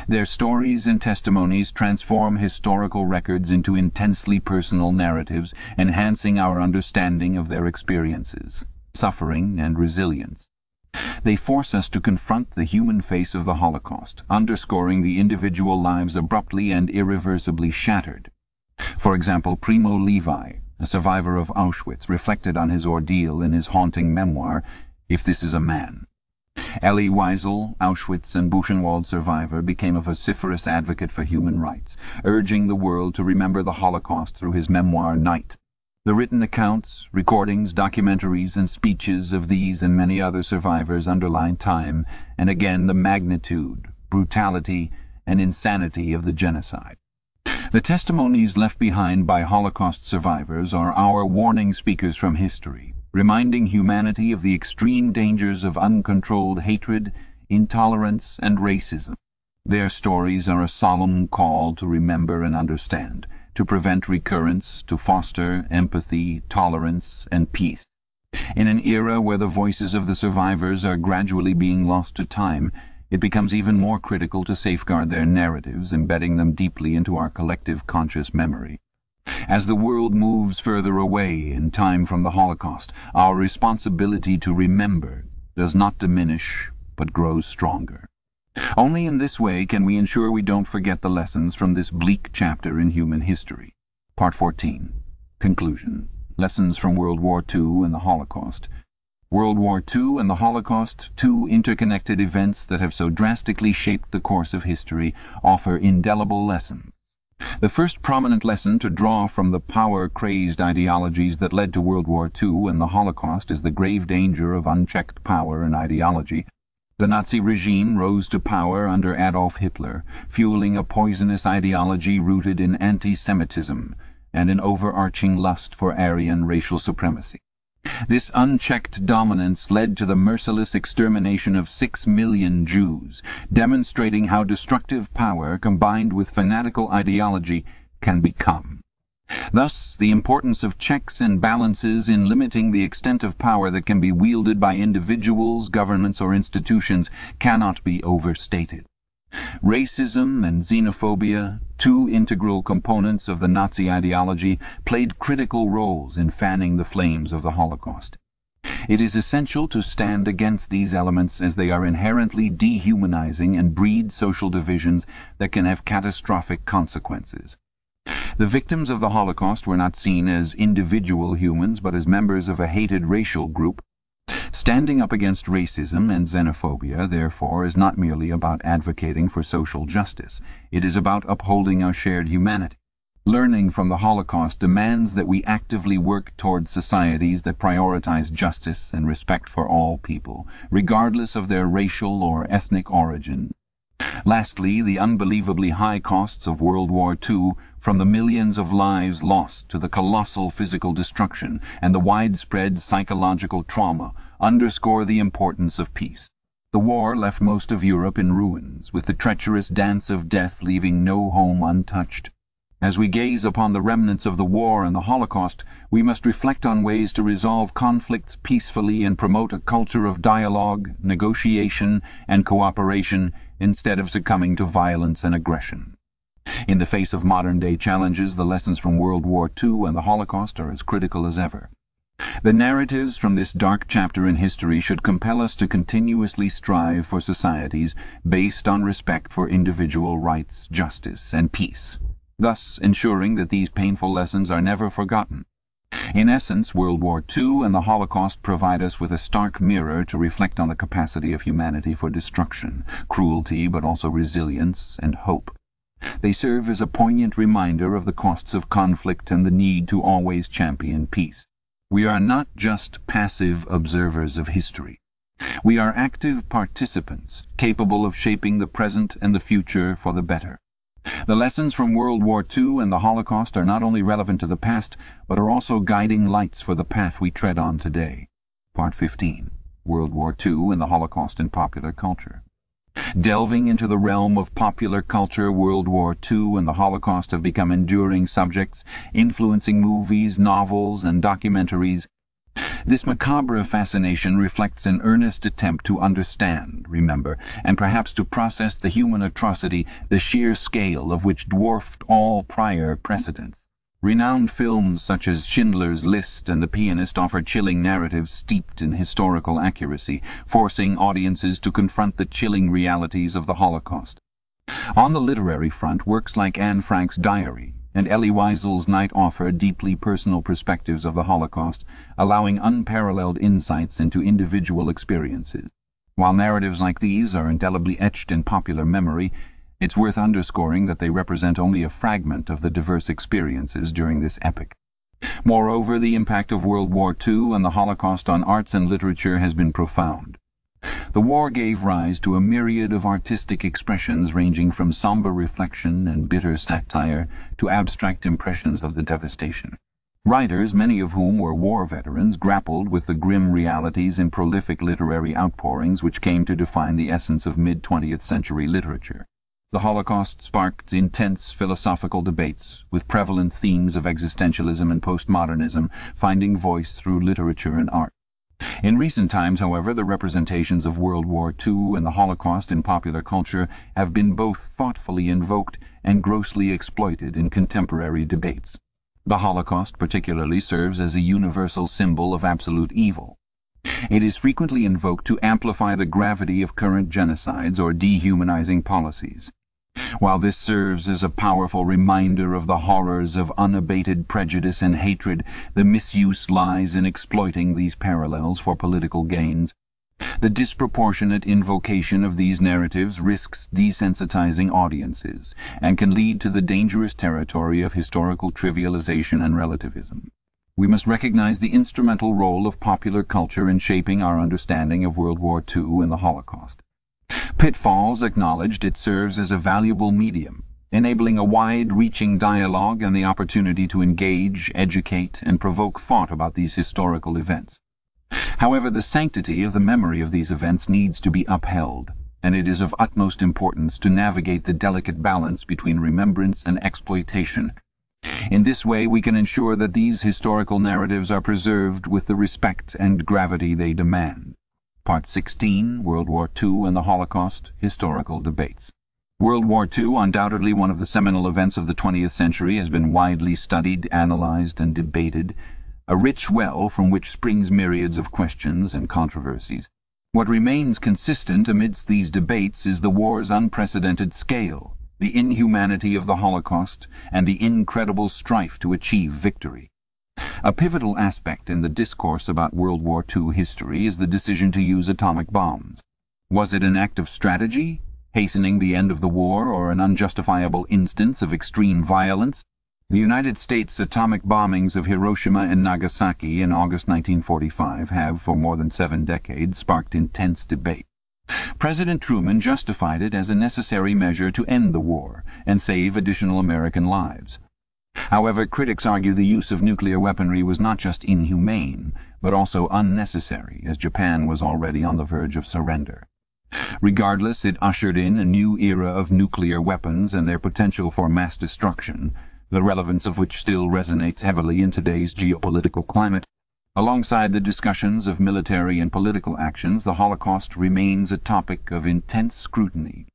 Their stories and testimonies transform historical records into intensely personal narratives, enhancing our understanding of their experiences, suffering, and resilience. They force us to confront the human face of the Holocaust, underscoring the individual lives abruptly and irreversibly shattered. For example, Primo Levi, a survivor of Auschwitz, reflected on his ordeal in his haunting memoir, If This Is a Man. Elie Wiesel, Auschwitz and Buchenwald survivor, became a vociferous advocate for human rights, urging the world to remember the Holocaust through his memoir Night. The written accounts, recordings, documentaries, and speeches of these and many other survivors underline time and again the magnitude, brutality, and insanity of the genocide. The testimonies left behind by Holocaust survivors are our warning speakers from history, reminding humanity of the extreme dangers of uncontrolled hatred, intolerance, and racism. Their stories are a solemn call to remember and understand, to prevent recurrence, to foster empathy, tolerance, and peace. In an era where the voices of the survivors are gradually being lost to time, it becomes even more critical to safeguard their narratives, embedding them deeply into our collective conscious memory. As the world moves further away in time from the Holocaust, our responsibility to remember does not diminish but grows stronger. Only in this way can we ensure we don't forget the lessons from this bleak chapter in human history. Part 14. Conclusion. Lessons from World War II and the Holocaust. World War II and the Holocaust, two interconnected events that have so drastically shaped the course of history, offer indelible lessons. The first prominent lesson to draw from the power-crazed ideologies that led to World War II and the Holocaust is the grave danger of unchecked power and ideology. The Nazi regime rose to power under Adolf Hitler, fueling a poisonous ideology rooted in anti-Semitism and an overarching lust for Aryan racial supremacy. This unchecked dominance led to the merciless extermination of six million Jews, demonstrating how destructive power, combined with fanatical ideology, can become. Thus, the importance of checks and balances in limiting the extent of power that can be wielded by individuals, governments, or institutions cannot be overstated. Racism and xenophobia, two integral components of the Nazi ideology, played critical roles in fanning the flames of the Holocaust. It is essential to stand against these elements as they are inherently dehumanizing and breed social divisions that can have catastrophic consequences. The victims of the Holocaust were not seen as individual humans but as members of a hated racial group Standing up against racism and xenophobia, therefore, is not merely about advocating for social justice. It is about upholding our shared humanity. Learning from the Holocaust demands that we actively work toward societies that prioritize justice and respect for all people, regardless of their racial or ethnic origin. Lastly, the unbelievably high costs of World War II, from the millions of lives lost to the colossal physical destruction and the widespread psychological trauma, underscore the importance of peace. The war left most of Europe in ruins, with the treacherous dance of death leaving no home untouched. As we gaze upon the remnants of the war and the Holocaust, we must reflect on ways to resolve conflicts peacefully and promote a culture of dialogue, negotiation, and cooperation instead of succumbing to violence and aggression. In the face of modern-day challenges, the lessons from World War II and the Holocaust are as critical as ever. The narratives from this dark chapter in history should compel us to continuously strive for societies based on respect for individual rights, justice, and peace thus ensuring that these painful lessons are never forgotten. In essence, World War II and the Holocaust provide us with a stark mirror to reflect on the capacity of humanity for destruction, cruelty, but also resilience and hope. They serve as a poignant reminder of the costs of conflict and the need to always champion peace. We are not just passive observers of history. We are active participants, capable of shaping the present and the future for the better. The lessons from World War II and the Holocaust are not only relevant to the past, but are also guiding lights for the path we tread on today. Part 15. World War II and the Holocaust in Popular Culture. Delving into the realm of popular culture, World War II and the Holocaust have become enduring subjects, influencing movies, novels, and documentaries this macabre fascination reflects an earnest attempt to understand, remember, and perhaps to process the human atrocity, the sheer scale of which dwarfed all prior precedents. Renowned films such as Schindler's List and The Pianist offer chilling narratives steeped in historical accuracy, forcing audiences to confront the chilling realities of the Holocaust. On the literary front, works like Anne Frank's Diary and Elie Wiesel's Night offer deeply personal perspectives of the Holocaust, allowing unparalleled insights into individual experiences. While narratives like these are indelibly etched in popular memory, it's worth underscoring that they represent only a fragment of the diverse experiences during this epoch. Moreover, the impact of World War II and the Holocaust on arts and literature has been profound. The war gave rise to a myriad of artistic expressions ranging from somber reflection and bitter satire to abstract impressions of the devastation. Writers, many of whom were war veterans, grappled with the grim realities in prolific literary outpourings which came to define the essence of mid-twentieth century literature. The Holocaust sparked intense philosophical debates, with prevalent themes of existentialism and postmodernism finding voice through literature and art. In recent times, however, the representations of World War II and the Holocaust in popular culture have been both thoughtfully invoked and grossly exploited in contemporary debates. The Holocaust particularly serves as a universal symbol of absolute evil. It is frequently invoked to amplify the gravity of current genocides or dehumanizing policies. While this serves as a powerful reminder of the horrors of unabated prejudice and hatred, the misuse lies in exploiting these parallels for political gains. The disproportionate invocation of these narratives risks desensitizing audiences, and can lead to the dangerous territory of historical trivialization and relativism. We must recognize the instrumental role of popular culture in shaping our understanding of World War II and the Holocaust. Pitfalls acknowledged, it serves as a valuable medium, enabling a wide-reaching dialogue and the opportunity to engage, educate, and provoke thought about these historical events. However, the sanctity of the memory of these events needs to be upheld, and it is of utmost importance to navigate the delicate balance between remembrance and exploitation. In this way we can ensure that these historical narratives are preserved with the respect and gravity they demand. Part 16, World War II and the Holocaust, Historical Debates. World War II, undoubtedly one of the seminal events of the 20th century, has been widely studied, analyzed, and debated, a rich well from which springs myriads of questions and controversies. What remains consistent amidst these debates is the war's unprecedented scale, the inhumanity of the Holocaust, and the incredible strife to achieve victory. A pivotal aspect in the discourse about World War II history is the decision to use atomic bombs. Was it an act of strategy, hastening the end of the war, or an unjustifiable instance of extreme violence? The United States atomic bombings of Hiroshima and Nagasaki in August 1945 have, for more than seven decades, sparked intense debate. President Truman justified it as a necessary measure to end the war and save additional American lives. However, critics argue the use of nuclear weaponry was not just inhumane, but also unnecessary, as Japan was already on the verge of surrender. Regardless, it ushered in a new era of nuclear weapons and their potential for mass destruction the relevance of which still resonates heavily in today's geopolitical climate. Alongside the discussions of military and political actions, the Holocaust remains a topic of intense scrutiny.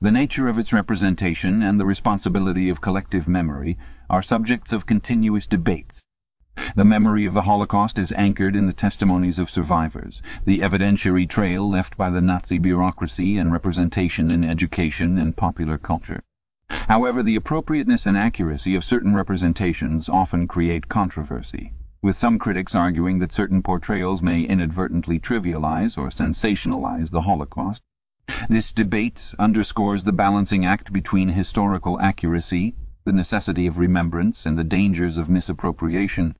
The nature of its representation and the responsibility of collective memory are subjects of continuous debates. The memory of the Holocaust is anchored in the testimonies of survivors, the evidentiary trail left by the Nazi bureaucracy and representation in education and popular culture. However, the appropriateness and accuracy of certain representations often create controversy, with some critics arguing that certain portrayals may inadvertently trivialize or sensationalize the Holocaust. This debate underscores the balancing act between historical accuracy, the necessity of remembrance, and the dangers of misappropriation.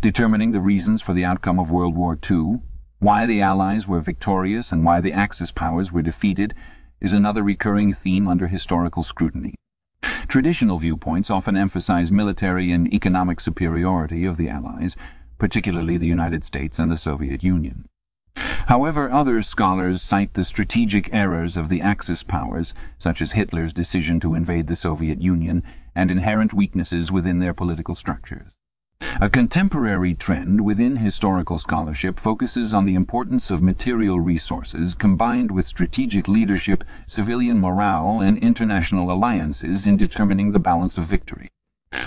Determining the reasons for the outcome of World War II, why the Allies were victorious and why the Axis powers were defeated is another recurring theme under historical scrutiny. Traditional viewpoints often emphasize military and economic superiority of the Allies, particularly the United States and the Soviet Union. However, other scholars cite the strategic errors of the Axis powers, such as Hitler's decision to invade the Soviet Union, and inherent weaknesses within their political structures. A contemporary trend within historical scholarship focuses on the importance of material resources combined with strategic leadership, civilian morale, and international alliances in determining the balance of victory.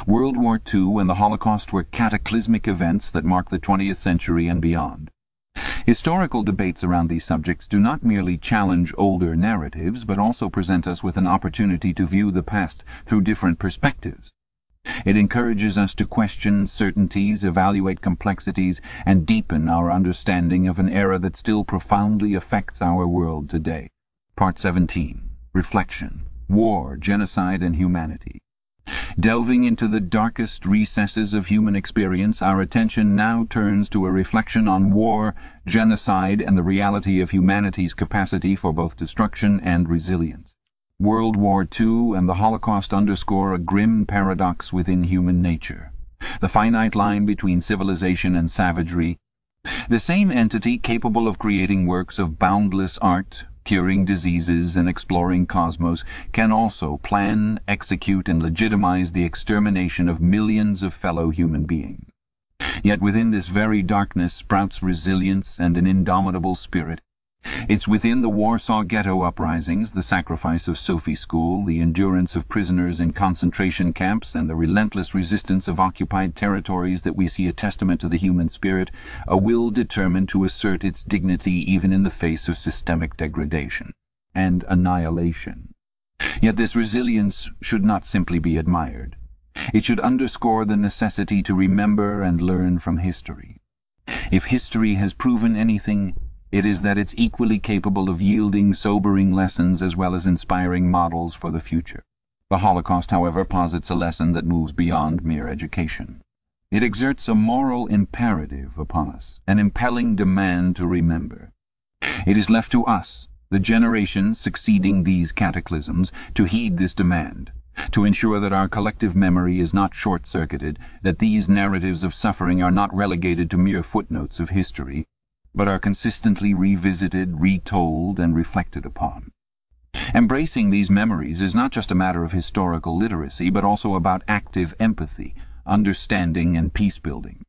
World War II and the Holocaust were cataclysmic events that mark the 20th century and beyond. Historical debates around these subjects do not merely challenge older narratives, but also present us with an opportunity to view the past through different perspectives. It encourages us to question certainties, evaluate complexities, and deepen our understanding of an era that still profoundly affects our world today. Part 17. Reflection. War, Genocide and Humanity. Delving into the darkest recesses of human experience, our attention now turns to a reflection on war, genocide, and the reality of humanity's capacity for both destruction and resilience. World War II and the Holocaust underscore a grim paradox within human nature. The finite line between civilization and savagery. The same entity capable of creating works of boundless art, curing diseases, and exploring cosmos, can also plan, execute, and legitimize the extermination of millions of fellow human beings. Yet within this very darkness sprouts resilience and an indomitable spirit it's within the Warsaw Ghetto uprisings, the sacrifice of Sophie Scholl, the endurance of prisoners in concentration camps, and the relentless resistance of occupied territories that we see a testament to the human spirit, a will determined to assert its dignity even in the face of systemic degradation and annihilation. Yet this resilience should not simply be admired. It should underscore the necessity to remember and learn from history. If history has proven anything, it is that it's equally capable of yielding sobering lessons as well as inspiring models for the future. The Holocaust, however, posits a lesson that moves beyond mere education. It exerts a moral imperative upon us, an impelling demand to remember. It is left to us, the generations succeeding these cataclysms, to heed this demand, to ensure that our collective memory is not short-circuited, that these narratives of suffering are not relegated to mere footnotes of history, but are consistently revisited, retold, and reflected upon. Embracing these memories is not just a matter of historical literacy, but also about active empathy, understanding, and peace-building.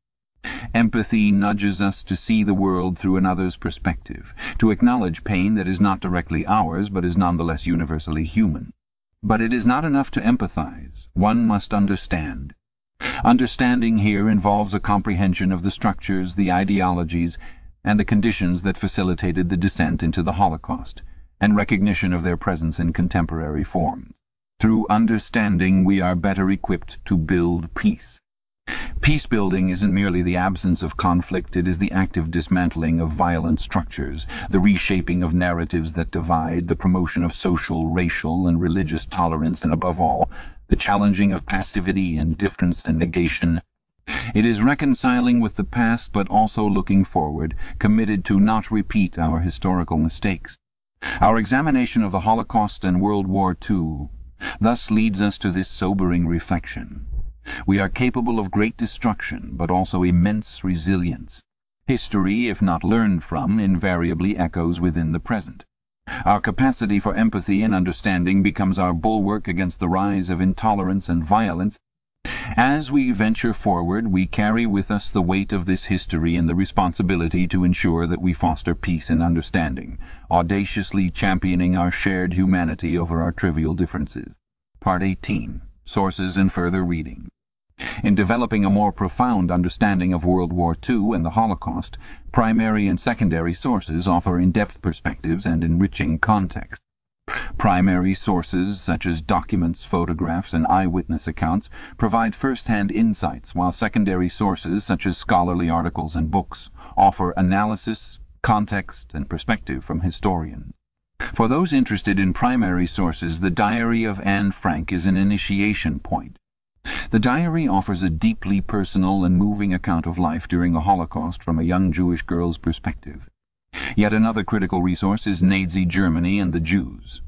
Empathy nudges us to see the world through another's perspective, to acknowledge pain that is not directly ours, but is nonetheless universally human. But it is not enough to empathize. One must understand. Understanding here involves a comprehension of the structures, the ideologies, and the conditions that facilitated the descent into the Holocaust, and recognition of their presence in contemporary forms. Through understanding we are better equipped to build peace. Peace-building isn't merely the absence of conflict, it is the active dismantling of violent structures, the reshaping of narratives that divide, the promotion of social, racial, and religious tolerance, and above all, the challenging of passivity, indifference, and negation. It is reconciling with the past but also looking forward, committed to not repeat our historical mistakes. Our examination of the Holocaust and World War II thus leads us to this sobering reflection. We are capable of great destruction, but also immense resilience. History, if not learned from, invariably echoes within the present. Our capacity for empathy and understanding becomes our bulwark against the rise of intolerance and violence. As we venture forward we carry with us the weight of this history and the responsibility to ensure that we foster peace and understanding, audaciously championing our shared humanity over our trivial differences. Part 18. Sources and Further Reading in developing a more profound understanding of World War II and the Holocaust, primary and secondary sources offer in-depth perspectives and enriching context. Primary sources, such as documents, photographs, and eyewitness accounts, provide first-hand insights, while secondary sources, such as scholarly articles and books, offer analysis, context, and perspective from historians. For those interested in primary sources, the Diary of Anne Frank is an initiation point. The diary offers a deeply personal and moving account of life during the Holocaust from a young Jewish girl's perspective. Yet another critical resource is Nazi Germany and the Jews.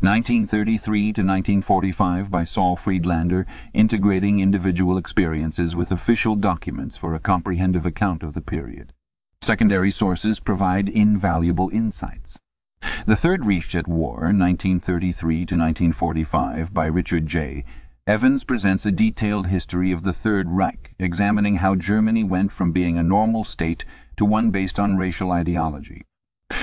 1933 to 1945 by Saul Friedlander, integrating individual experiences with official documents for a comprehensive account of the period. Secondary sources provide invaluable insights. The Third Reich at War, 1933 to 1945 by Richard J. Evans presents a detailed history of the Third Reich, examining how Germany went from being a normal state to one based on racial ideology.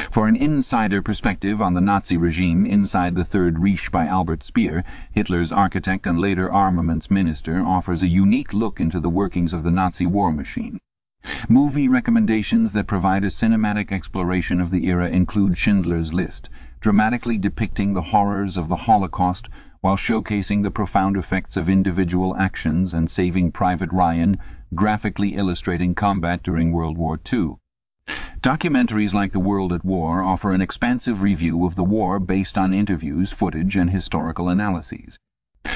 For an insider perspective on the Nazi regime inside the Third Reich by Albert Speer, Hitler's architect and later armaments minister, offers a unique look into the workings of the Nazi war machine. Movie recommendations that provide a cinematic exploration of the era include Schindler's List, dramatically depicting the horrors of the Holocaust while showcasing the profound effects of individual actions and Saving Private Ryan, graphically illustrating combat during World War II. Documentaries like The World at War offer an expansive review of the war based on interviews, footage, and historical analyses.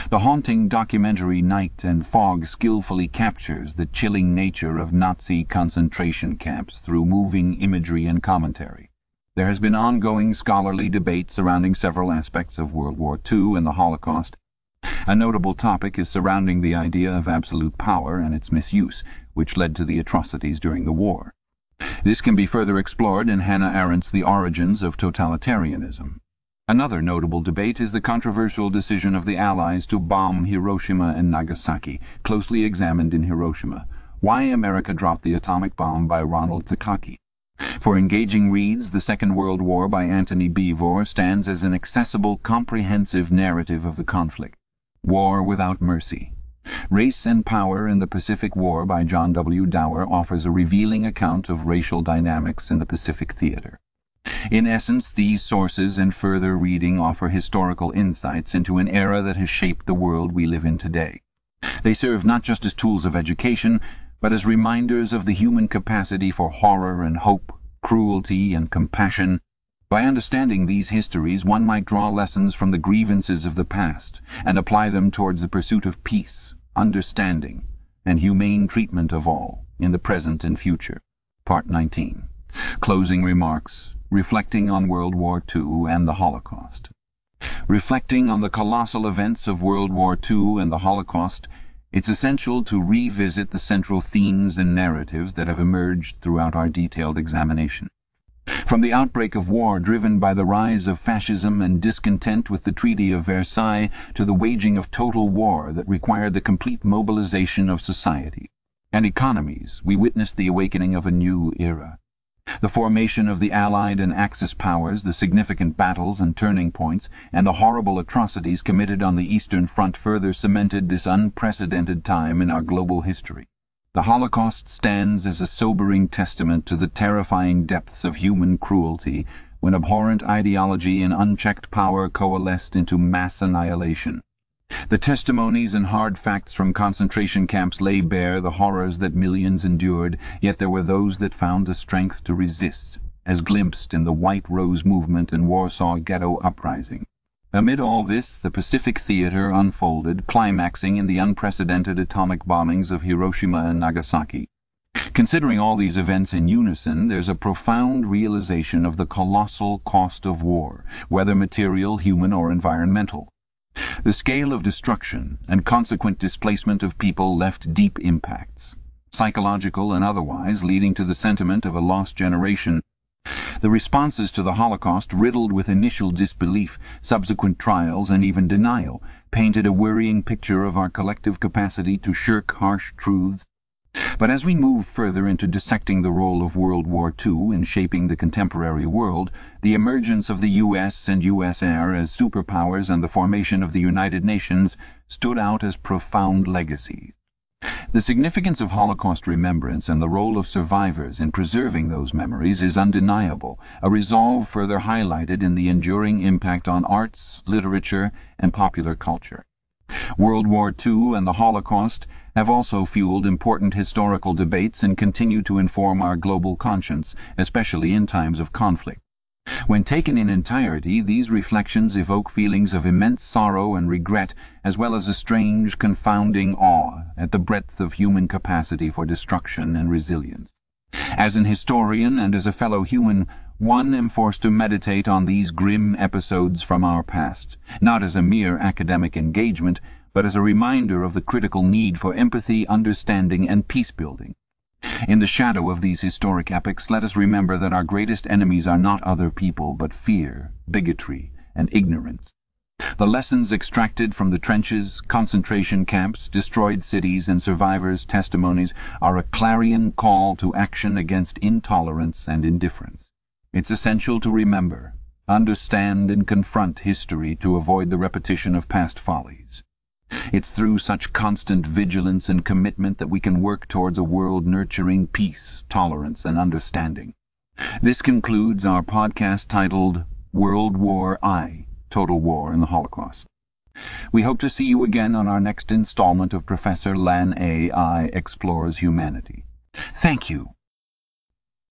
The haunting documentary Night and Fog skillfully captures the chilling nature of Nazi concentration camps through moving imagery and commentary. There has been ongoing scholarly debate surrounding several aspects of World War II and the Holocaust. A notable topic is surrounding the idea of absolute power and its misuse, which led to the atrocities during the war. This can be further explored in Hannah Arendt's The Origins of Totalitarianism. Another notable debate is the controversial decision of the Allies to bomb Hiroshima and Nagasaki, closely examined in Hiroshima. Why America Dropped the Atomic Bomb by Ronald Takaki. For engaging reads, The Second World War by Antony Beevor stands as an accessible, comprehensive narrative of the conflict. War Without Mercy. Race and Power in the Pacific War by John W. Dower offers a revealing account of racial dynamics in the Pacific theater. In essence, these sources and further reading offer historical insights into an era that has shaped the world we live in today. They serve not just as tools of education, but as reminders of the human capacity for horror and hope, cruelty and compassion. By understanding these histories one might draw lessons from the grievances of the past and apply them towards the pursuit of peace, understanding, and humane treatment of all, in the present and future. Part 19. Closing remarks. Reflecting on World War II and the Holocaust. Reflecting on the colossal events of World War II and the Holocaust it's essential to revisit the central themes and narratives that have emerged throughout our detailed examination. From the outbreak of war driven by the rise of fascism and discontent with the Treaty of Versailles to the waging of total war that required the complete mobilization of society and economies, we witnessed the awakening of a new era. The formation of the Allied and Axis powers, the significant battles and turning points, and the horrible atrocities committed on the Eastern Front further cemented this unprecedented time in our global history. The Holocaust stands as a sobering testament to the terrifying depths of human cruelty when abhorrent ideology and unchecked power coalesced into mass annihilation. The testimonies and hard facts from concentration camps lay bare the horrors that millions endured, yet there were those that found the strength to resist, as glimpsed in the White Rose movement and Warsaw Ghetto uprising. Amid all this the Pacific theatre unfolded, climaxing in the unprecedented atomic bombings of Hiroshima and Nagasaki. Considering all these events in unison, there's a profound realization of the colossal cost of war, whether material, human, or environmental. The scale of destruction and consequent displacement of people left deep impacts, psychological and otherwise, leading to the sentiment of a lost generation. The responses to the Holocaust, riddled with initial disbelief, subsequent trials, and even denial, painted a worrying picture of our collective capacity to shirk harsh truths but as we move further into dissecting the role of World War II in shaping the contemporary world, the emergence of the U.S. and USSR as superpowers and the formation of the United Nations stood out as profound legacies. The significance of Holocaust remembrance and the role of survivors in preserving those memories is undeniable, a resolve further highlighted in the enduring impact on arts, literature, and popular culture. World War II and the Holocaust have also fueled important historical debates and continue to inform our global conscience, especially in times of conflict. When taken in entirety, these reflections evoke feelings of immense sorrow and regret, as well as a strange, confounding awe at the breadth of human capacity for destruction and resilience. As an historian and as a fellow human, one am forced to meditate on these grim episodes from our past, not as a mere academic engagement, but as a reminder of the critical need for empathy, understanding, and peace-building. In the shadow of these historic epochs, let us remember that our greatest enemies are not other people, but fear, bigotry, and ignorance. The lessons extracted from the trenches, concentration camps, destroyed cities, and survivors' testimonies are a clarion call to action against intolerance and indifference. It's essential to remember, understand, and confront history to avoid the repetition of past follies. It's through such constant vigilance and commitment that we can work towards a world nurturing peace, tolerance, and understanding. This concludes our podcast titled World War I Total War in the Holocaust. We hope to see you again on our next installment of Professor Lan A. I Explores Humanity. Thank you